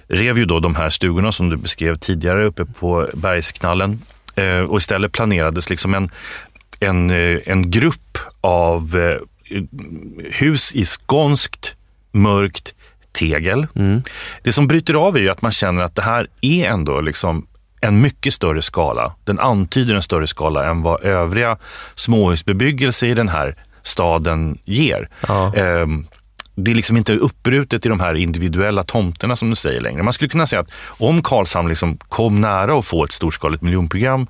B: rev ju då de här stugorna som du beskrev tidigare uppe på bergsknallen eh, och istället planerades liksom en, en, eh, en grupp av eh, hus i skånskt mörkt tegel. Det som bryter av är ju att man känner att det här är ändå liksom en mycket större skala. Den antyder en större skala än vad övriga småhusbebyggelse i den här staden ger.
A: Ja.
B: Ehm, det är liksom inte uppbrutet i de här individuella tomterna som du säger längre. Man skulle kunna säga att om Karlshamn liksom kom nära att få ett storskaligt miljonprogram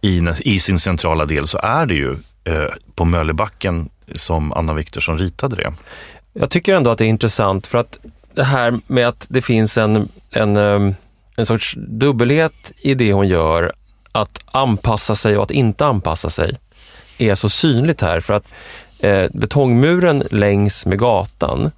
B: i, i sin centrala del så är det ju eh, på Möllebacken som Anna Viktorsson ritade det.
A: Jag tycker ändå att det är intressant för att det här med att det finns en, en, em, en sorts dubbelhet i det hon gör, att anpassa sig och att inte anpassa sig, är så synligt här. För att eh, betongmuren längs med gatan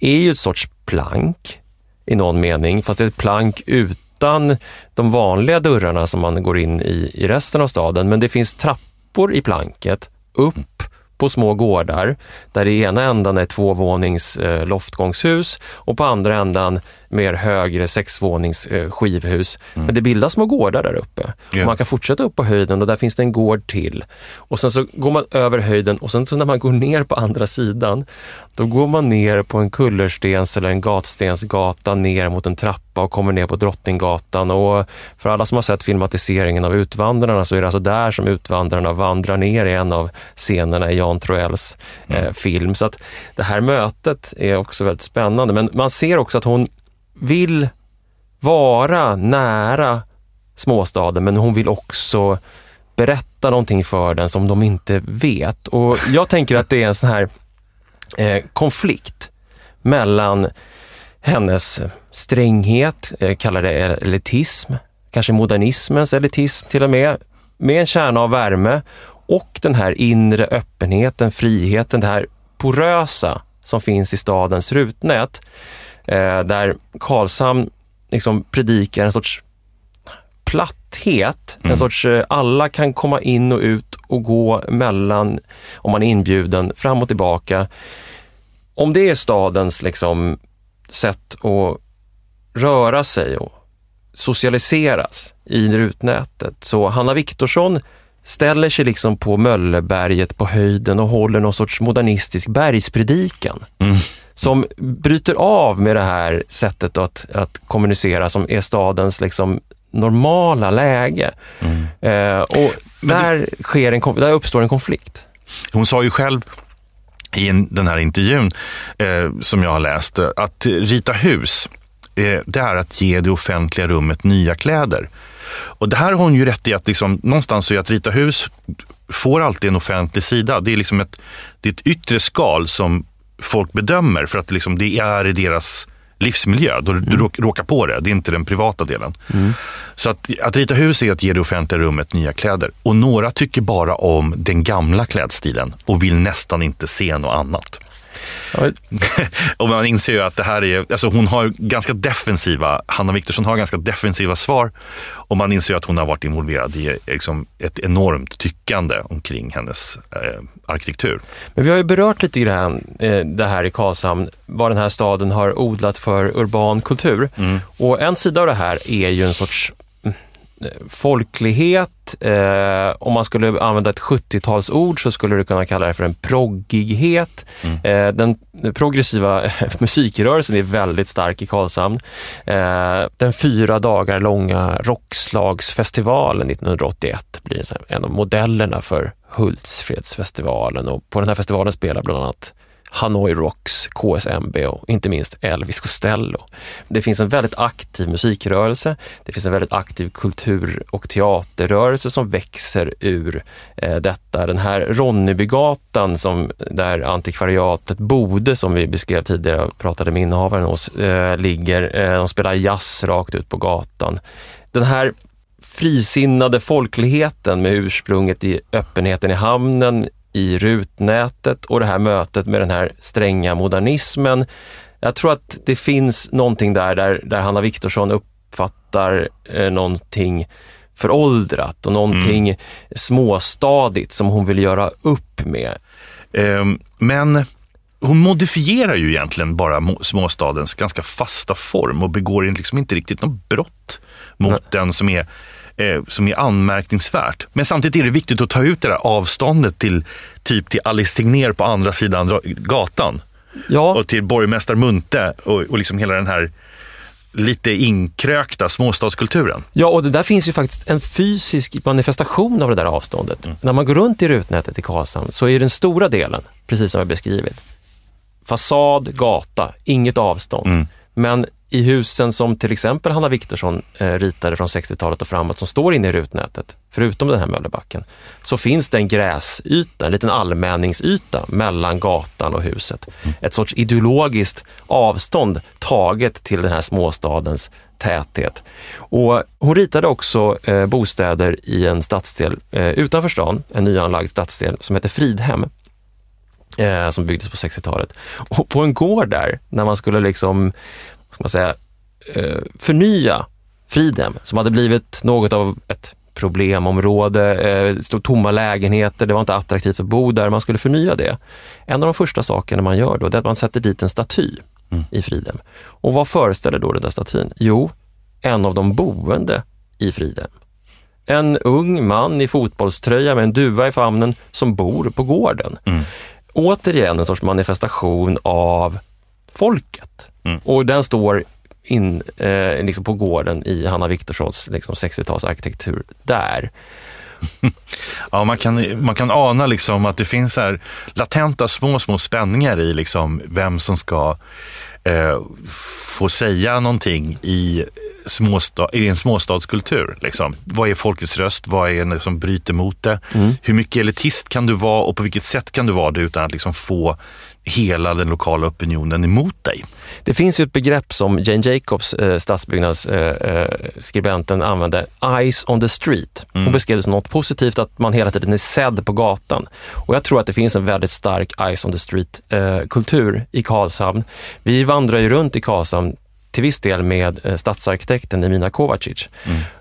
A: är ju ett sorts plank i någon mening, fast det är ett plank utan de vanliga dörrarna som man går in i i resten av staden. Men det finns trappor i planket upp på små gårdar där i ena ändan är tvåvånings eh, loftgångshus och på andra ändan mer högre sexvånings eh, skivhus. Men det bildas små gårdar där uppe.
B: Ja.
A: Man kan fortsätta upp på höjden och där finns det en gård till. Och sen så går man över höjden och sen så när man går ner på andra sidan, då går man ner på en kullerstens eller en gatstensgata ner mot en trappa och kommer ner på Drottninggatan. Och för alla som har sett filmatiseringen av Utvandrarna så är det alltså där som Utvandrarna vandrar ner i en av scenerna i Jan Troells eh, film. Så att det här mötet är också väldigt spännande. Men man ser också att hon vill vara nära småstaden, men hon vill också berätta någonting för den som de inte vet. Och jag tänker att det är en sån här eh, konflikt mellan hennes stränghet, eh, kallar det elitism, kanske modernismens elitism till och med, med en kärna av värme och den här inre öppenheten, friheten, det här porösa som finns i stadens rutnät, där Karlshamn liksom predikar en sorts platthet, en sorts eh, alla kan komma in och ut och gå mellan, om man är inbjuden, fram och tillbaka. Om det är stadens liksom sätt att röra sig och socialiseras i rutnätet. Så Hanna Viktorsson ställer sig liksom på Mölleberget på höjden och håller någon sorts modernistisk bergspredikan. Som bryter av med det här sättet att, att kommunicera som är stadens liksom normala läge. Eh, och där, sker en, där uppstår en konflikt.
B: Hon sa ju själv i en, den här intervjun eh, som jag har läst eh, att rita hus, eh, det är att ge det offentliga rummet nya kläder. Och det här har hon ju rätt i att liksom, någonstans så är att rita hus får alltid en offentlig sida. Det är liksom ett, det är ett yttre skal som folk bedömer för att liksom, det är i deras livsmiljö. Då du råk- råkar på det, det är inte den privata delen. Så att, att rita hus är att ge det offentliga rummet nya kläder. Och några tycker bara om den gamla klädstilen och vill nästan inte se något annat. Och man inser ju att det här är, alltså hon har ganska defensiva, Hanna Viktorsson har ganska defensiva svar. Och man inser ju att hon har varit involverad i liksom ett enormt tyckande omkring hennes eh, arkitektur.
A: Men vi har ju berört lite grann eh, det här i Karlshamn, vad den här staden har odlat för urban kultur. Och en sida av det här är ju en sorts mm, folklighet. Eh, om man skulle använda ett 70-talsord så skulle du kunna kalla det för en proggighet. Eh, den progressiva musikrörelsen är väldigt stark i Karlshamn. Eh, den fyra dagar långa Rockslagsfestivalen 1981 blir en av modellerna för Hultsfredsfestivalen och på den här festivalen spelar bland annat Hanoi Rocks, KSMB och inte minst Elvis Costello. Det finns en väldigt aktiv musikrörelse. Det finns en väldigt aktiv kultur och teaterrörelse som växer ur eh, detta. Den här Ronnebygatan som där antikvariatet Bode som vi beskrev tidigare och pratade med innehavaren hos, eh, ligger. Eh, de spelar jazz rakt ut på gatan. Den här frisinnade folkligheten med ursprunget i öppenheten i hamnen, i rutnätet och det här mötet med den här stränga modernismen. Jag tror att det finns någonting där, där, där Hanna Viktorsson uppfattar eh, någonting föråldrat och någonting småstadigt som hon vill göra upp med.
B: Ehm, men hon modifierar ju egentligen bara må- småstadens ganska fasta form och begår liksom inte riktigt något brott mot den som är, eh, som är anmärkningsvärt. Men samtidigt är det viktigt att ta ut det där avståndet till typ till Alice Tegnér på andra sidan gatan
A: Ja,
B: och till borgmästare Munte och, och liksom hela den här lite inkrökta småstadskulturen.
A: Ja, och det där finns ju faktiskt en fysisk manifestation av det där avståndet. När man går runt i rutnätet i Karlshamn så är den stora delen, precis som jag beskrivit, fasad, gata, inget avstånd. Men i husen som till exempel Hanna Viktorsson eh, ritade från 60-talet och framåt som står inne i rutnätet, förutom den här Möllebacken, så finns det en gräsyta, en liten allmänningsyta mellan gatan och huset. Ett sorts ideologiskt avstånd taget till den här småstadens täthet. Och hon ritade också eh, bostäder i en stadsdel eh, utanför stan, en nyanlagd stadsdel som heter Fridhem eh, som byggdes på 60-talet. Och på en gård där, när man skulle liksom, ska man säga, eh, förnya Fridhem, som hade blivit något av ett problemområde, eh, det stod tomma lägenheter, det var inte attraktivt att bo där, man skulle förnya det. En av de första sakerna man gör då, är att man sätter dit en staty
B: Mm.
A: i Fridhem. Och vad föreställer då den där statyn? Jo, en av de boende i Fridhem. En ung man i fotbollströja med en duva i famnen som bor på gården.
B: Mm.
A: Återigen en sorts manifestation av folket.
B: Mm.
A: Och den står in, eh, liksom på gården i Hanna Viktorssons liksom 60-talsarkitektur där.
B: Ja, man kan, man kan ana liksom att det finns här latenta små, små spänningar i liksom vem som ska eh, få säga någonting i, småsta, i en småstadskultur. Liksom. Vad är folkets röst? Vad är det som bryter mot det? Hur mycket elitist kan du vara och på vilket sätt kan du vara det utan att liksom få hela den lokala opinionen emot dig?
A: Det finns ju ett begrepp som Jane Jacobs, eh, stadsbyggnadsskribenten, eh, skribenten, använde, eyes on the street. Hon beskrev det som något positivt, att man hela tiden är sedd på gatan. Och jag tror att det finns en väldigt stark eyes on the street-kultur i Karlshamn. Vi vandrar ju runt i Karlshamn till viss del med eh, stadsarkitekten Emina Kovacic.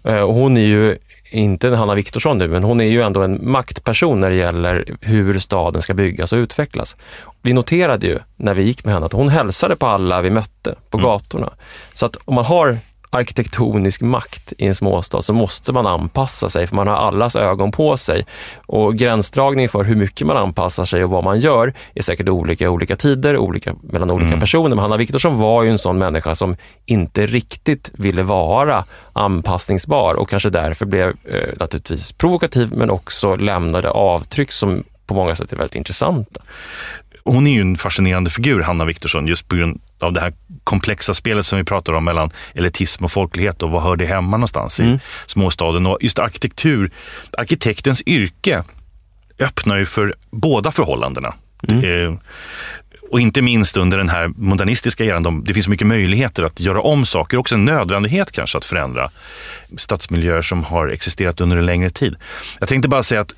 A: Eh, och hon är ju inte Hanna Viktorsson nu, men hon är ju ändå en maktperson när det gäller hur staden ska byggas och utvecklas. Vi noterade ju när vi gick med henne att hon hälsade på alla vi mötte på gatorna. Så att om man har arkitektonisk makt i en småstad så måste man anpassa sig för man har allas ögon på sig. Och gränsdragning för hur mycket man anpassar sig och vad man gör är säkert olika i olika tider, olika mellan olika personer. Men Hanna Viktorsson var ju en sån människa som inte riktigt ville vara anpassningsbar och kanske därför blev eh, naturligtvis provokativ men också lämnade avtryck som på många sätt är väldigt intressanta.
B: hon är ju en fascinerande figur, Hanna Viktorsson, just på grund av det här komplexa spelet som vi pratar om mellan elitism och folklighet och vad hör det hemma någonstans i småstaden. Och just arkitektur, arkitektens yrke öppnar ju för båda förhållandena. Eh, och inte minst under den här modernistiska eran, de, det finns mycket möjligheter att göra om saker, också en nödvändighet kanske att förändra stadsmiljöer som har existerat under en längre tid. Jag tänkte bara säga att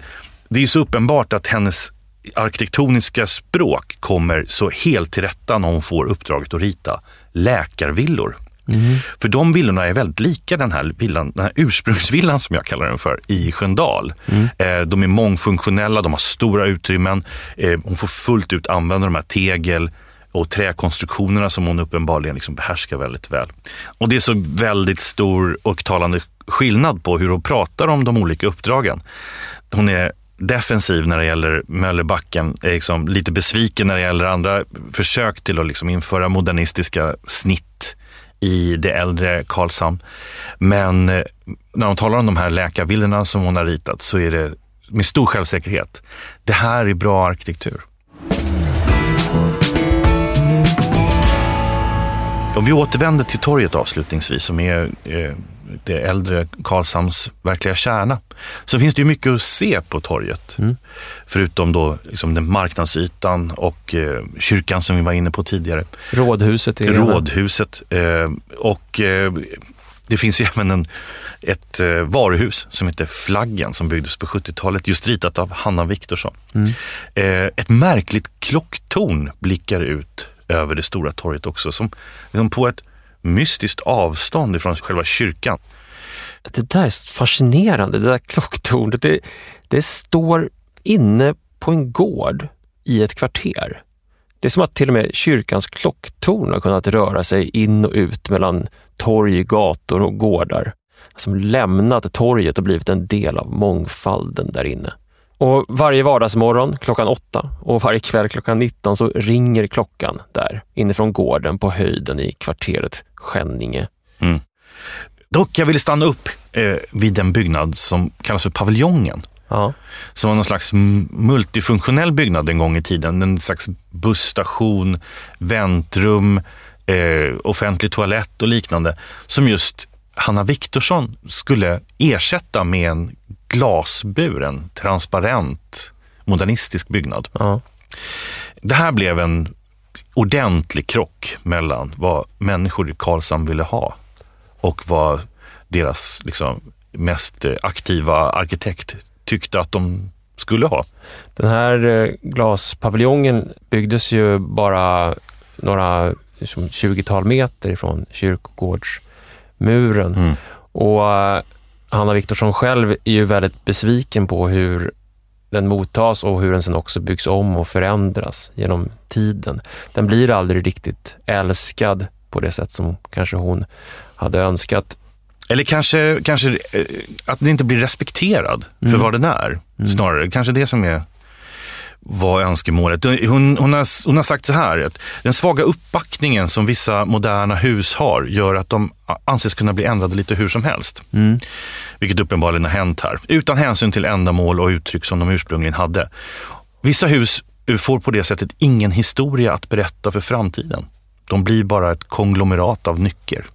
B: det är så uppenbart att hennes arkitektoniska språk kommer så helt till rätta när hon får uppdraget att rita läkarvillor. För de villorna är väldigt lika den här, villan, den här ursprungsvillan som jag kallar den för, i Sköndal. Eh, de är mångfunktionella, de har stora utrymmen. Eh, hon får fullt ut använda de här tegel och träkonstruktionerna som hon uppenbarligen liksom behärskar väldigt väl. Och det är så väldigt stor och talande skillnad på hur hon pratar om de olika uppdragen. Hon är defensiv när det gäller Möllerbacken, är liksom lite besviken när det gäller andra försök till att liksom införa modernistiska snitt i det äldre Karlshamn. Men eh, när hon talar om de här läkarvillorna som hon har ritat så är det med stor självsäkerhet. Det här är bra arkitektur. Om vi återvänder till torget avslutningsvis, som är eh, det äldre Karlshamns verkliga kärna, så finns det ju mycket att se på torget. Förutom då liksom den marknadsytan och eh, kyrkan som vi var inne på tidigare.
A: Rådhuset är
B: Rådhuset. Eh, och eh, det finns ju även en, ett eh, varuhus som heter Flaggen som byggdes på 70-talet, just ritat av Hanna Viktorsson. Eh, ett märkligt klocktorn blickar ut över det stora torget också, som, som på ett mystiskt avstånd ifrån själva kyrkan.
A: Det där är fascinerande, det där klocktornet. Det, det står inne på en gård i ett kvarter. Det är som att till och med kyrkans klocktorn har kunnat röra sig in och ut mellan torg, gator och gårdar. Som lämnat torget och blivit en del av mångfalden där inne. Och varje vardagsmorgon klockan åtta och varje kväll klockan 19 så ringer klockan där inifrån gården på höjden i kvarteret Skänninge.
B: Dock, jag ville stanna upp eh, vid en byggnad som kallas för paviljongen.
A: Ja.
B: som var någon slags multifunktionell byggnad en gång i tiden. En slags busstation, väntrum, eh, offentlig toalett och liknande. Som just Hanna Viktorsson skulle ersätta med en glasbur, en transparent modernistisk byggnad.
A: Ja.
B: Det här blev en ordentlig krock mellan vad människor i Karlshamn ville ha och vad deras liksom, mest eh, aktiva arkitekt tyckte att de skulle ha.
A: Den här eh, glaspaviljongen byggdes ju bara några liksom 20-tal meter ifrån kyrkogårdsmuren.
B: Mm.
A: Och eh, Hanna Viktorsson själv är ju väldigt besviken på hur den mottas och hur den sen också byggs om och förändras genom tiden. Den blir aldrig riktigt älskad på det sätt som kanske hon hade önskat.
B: Eller kanske, kanske eh, att den inte blir respekterad för vad den är. Snarare, kanske det som är var önskemålet. Hon, hon, har, hon har sagt så här, att den svaga uppbackningen som vissa moderna hus har gör att de anses kunna bli ändrade lite hur som helst.
A: Mm.
B: Vilket uppenbarligen har hänt här, utan hänsyn till ändamål och uttryck som de ursprungligen hade. Vissa hus får på det sättet ingen historia att berätta för framtiden. De blir bara ett konglomerat av nycker.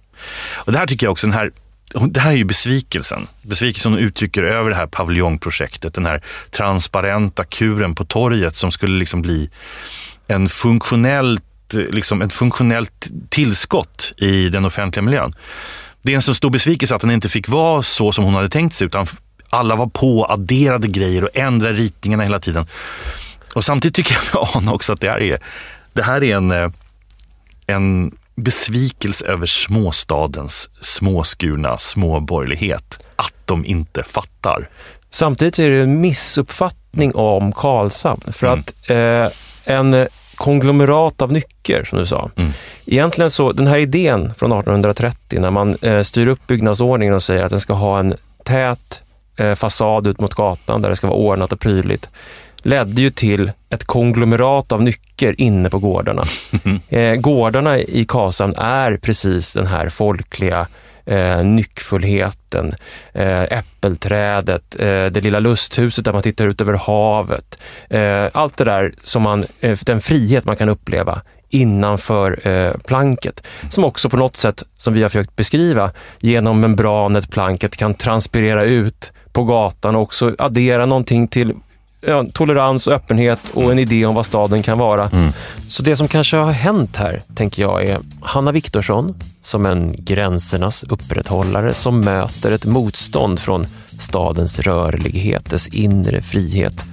B: Och det här tycker jag också, den här det här är ju besvikelsen. Besvikelsen hon uttrycker över det här paviljongprojektet. Den här transparenta kuren på torget som skulle liksom bli en funktionellt, liksom ett funktionellt tillskott i den offentliga miljön. Det är en så stor besvikelse att den inte fick vara så som hon hade tänkt sig utan alla var på, adderade grejer och ändrade ritningarna hela tiden. Och samtidigt tycker jag mig ana också att det här är, det här är en, eh, en besvikelse över småstadens småskurna småborgerlighet. Att de inte fattar.
A: Samtidigt är det en missuppfattning om Karlshamn. För
B: Mm.
A: att eh, en konglomerat av nycker, som du sa.
B: Mm.
A: Egentligen så, den här idén från 1830 när man eh, styr upp byggnadsordningen och säger att den ska ha en tät eh, fasad ut mot gatan där det ska vara ordnat och prydligt ledde ju till ett konglomerat av nycker inne på gårdarna. Eh, gårdarna i Karlshamn är precis den här folkliga eh, nyckfullheten, eh, äppelträdet, eh, det lilla lusthuset där man tittar ut över havet. Eh, allt det där som man, eh, den frihet man kan uppleva innanför eh, planket. Som också på något sätt, som vi har försökt beskriva, genom membranet, planket kan transpirera ut på gatan och också addera någonting till ja, tolerans och öppenhet och en idé om vad staden kan vara. Så det som kanske har hänt här, tänker jag, är Hanna Viktorsson som en gränsernas upprätthållare som möter ett motstånd från stadens rörlighet, dess inre frihet.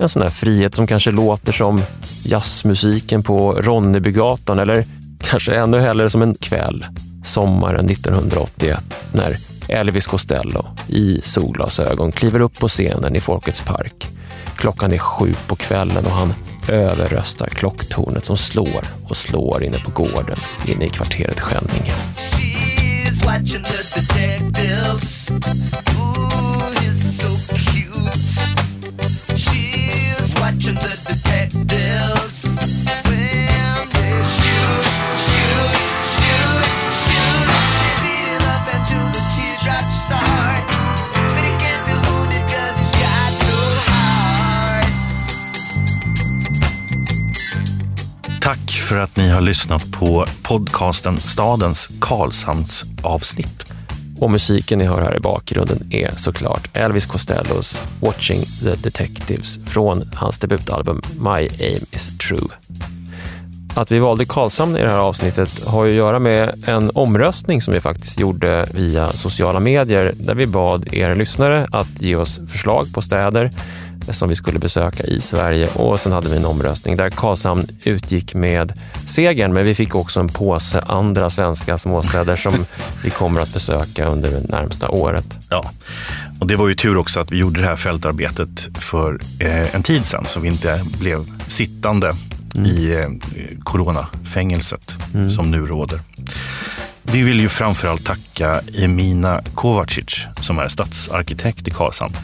A: En sån här frihet som kanske låter som jazzmusiken på Ronnebygatan eller kanske ännu hellre som en kväll sommaren 1981 när Elvis Costello i solglasögon kliver upp på scenen i Folkets park. Klockan är sju på kvällen och han överröstar klocktornet som slår och slår inne på gården inne i kvarteret Skänninge.
E: She's watching the detectives.
B: Tack för att ni har lyssnat på podcasten Stadens Karlshamns avsnitt.
A: Och musiken ni hör här i bakgrunden är såklart Elvis Costellos Watching the Detectives från hans debutalbum My Aim is True. Att vi valde Karlshamn i det här avsnittet har ju att göra med en omröstning som vi faktiskt gjorde via sociala medier där vi bad er lyssnare att ge oss förslag på städer som vi skulle besöka i Sverige och sen hade vi en omröstning där Karlshamn utgick med segern men vi fick också en påse andra svenska småstäder som vi kommer att besöka under det närmsta året.
B: Ja, och det var ju tur också att vi gjorde det här fältarbetet för eh, en tid sedan så vi inte blev sittande i eh, coronafängelset som nu råder. Vi vill ju framförallt tacka Emina Kovacic som är stadsarkitekt i Karlshamn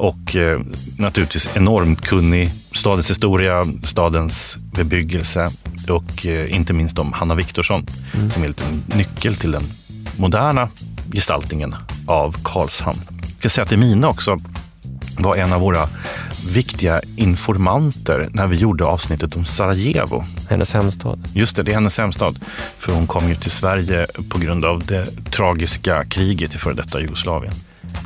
B: och eh, naturligtvis enormt kunnig stadens historia, stadens bebyggelse och eh, inte minst om Hanna Viktorsson som är lite en nyckel till den moderna gestaltningen av Karlshamn. Jag ska säga att Emina också var en av våra viktiga informanter när vi gjorde avsnittet om Sarajevo.
A: Hennes hemstad.
B: Just det, det är hennes hemstad. För hon kom ju till Sverige på grund av det tragiska kriget i före detta Jugoslavien.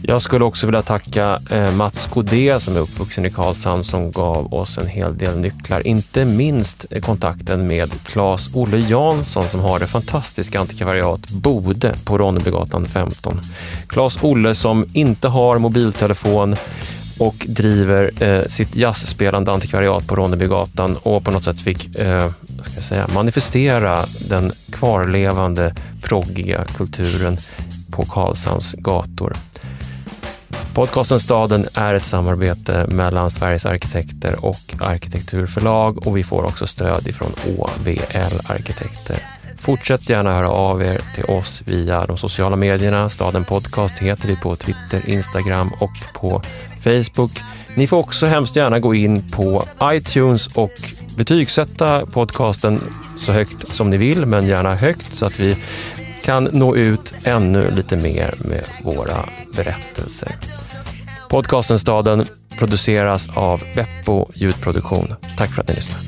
A: Jag skulle också vilja tacka eh, Mats Godé som är uppvuxen i Karlshamn som gav oss en hel del nycklar. Inte minst eh, kontakten med Claes-Olle Jansson som har det fantastiska antikvariat Bode på Ronnebygatan 15. Claes-Olle som inte har mobiltelefon och driver eh, sitt jazzspelande antikvariat på Ronnebygatan och på något sätt fick eh, ska jag säga, manifestera den kvarlevande proggiga kulturen på Karlshamns gator. Podcasten Staden är ett samarbete mellan Sveriges arkitekter och arkitekturförlag och vi får också stöd ifrån ÅVL Arkitekter. Fortsätt gärna höra av er till oss via de sociala medierna. Staden Podcast heter vi på Twitter, Instagram och på Facebook. Ni får också hemskt gärna gå in på iTunes och betygsätta podcasten så högt som ni vill, men gärna högt så att vi kan nå ut ännu lite mer med våra berättelser. Podcasten Staden produceras av Beppo ljudproduktion. Tack för att ni lyssnar.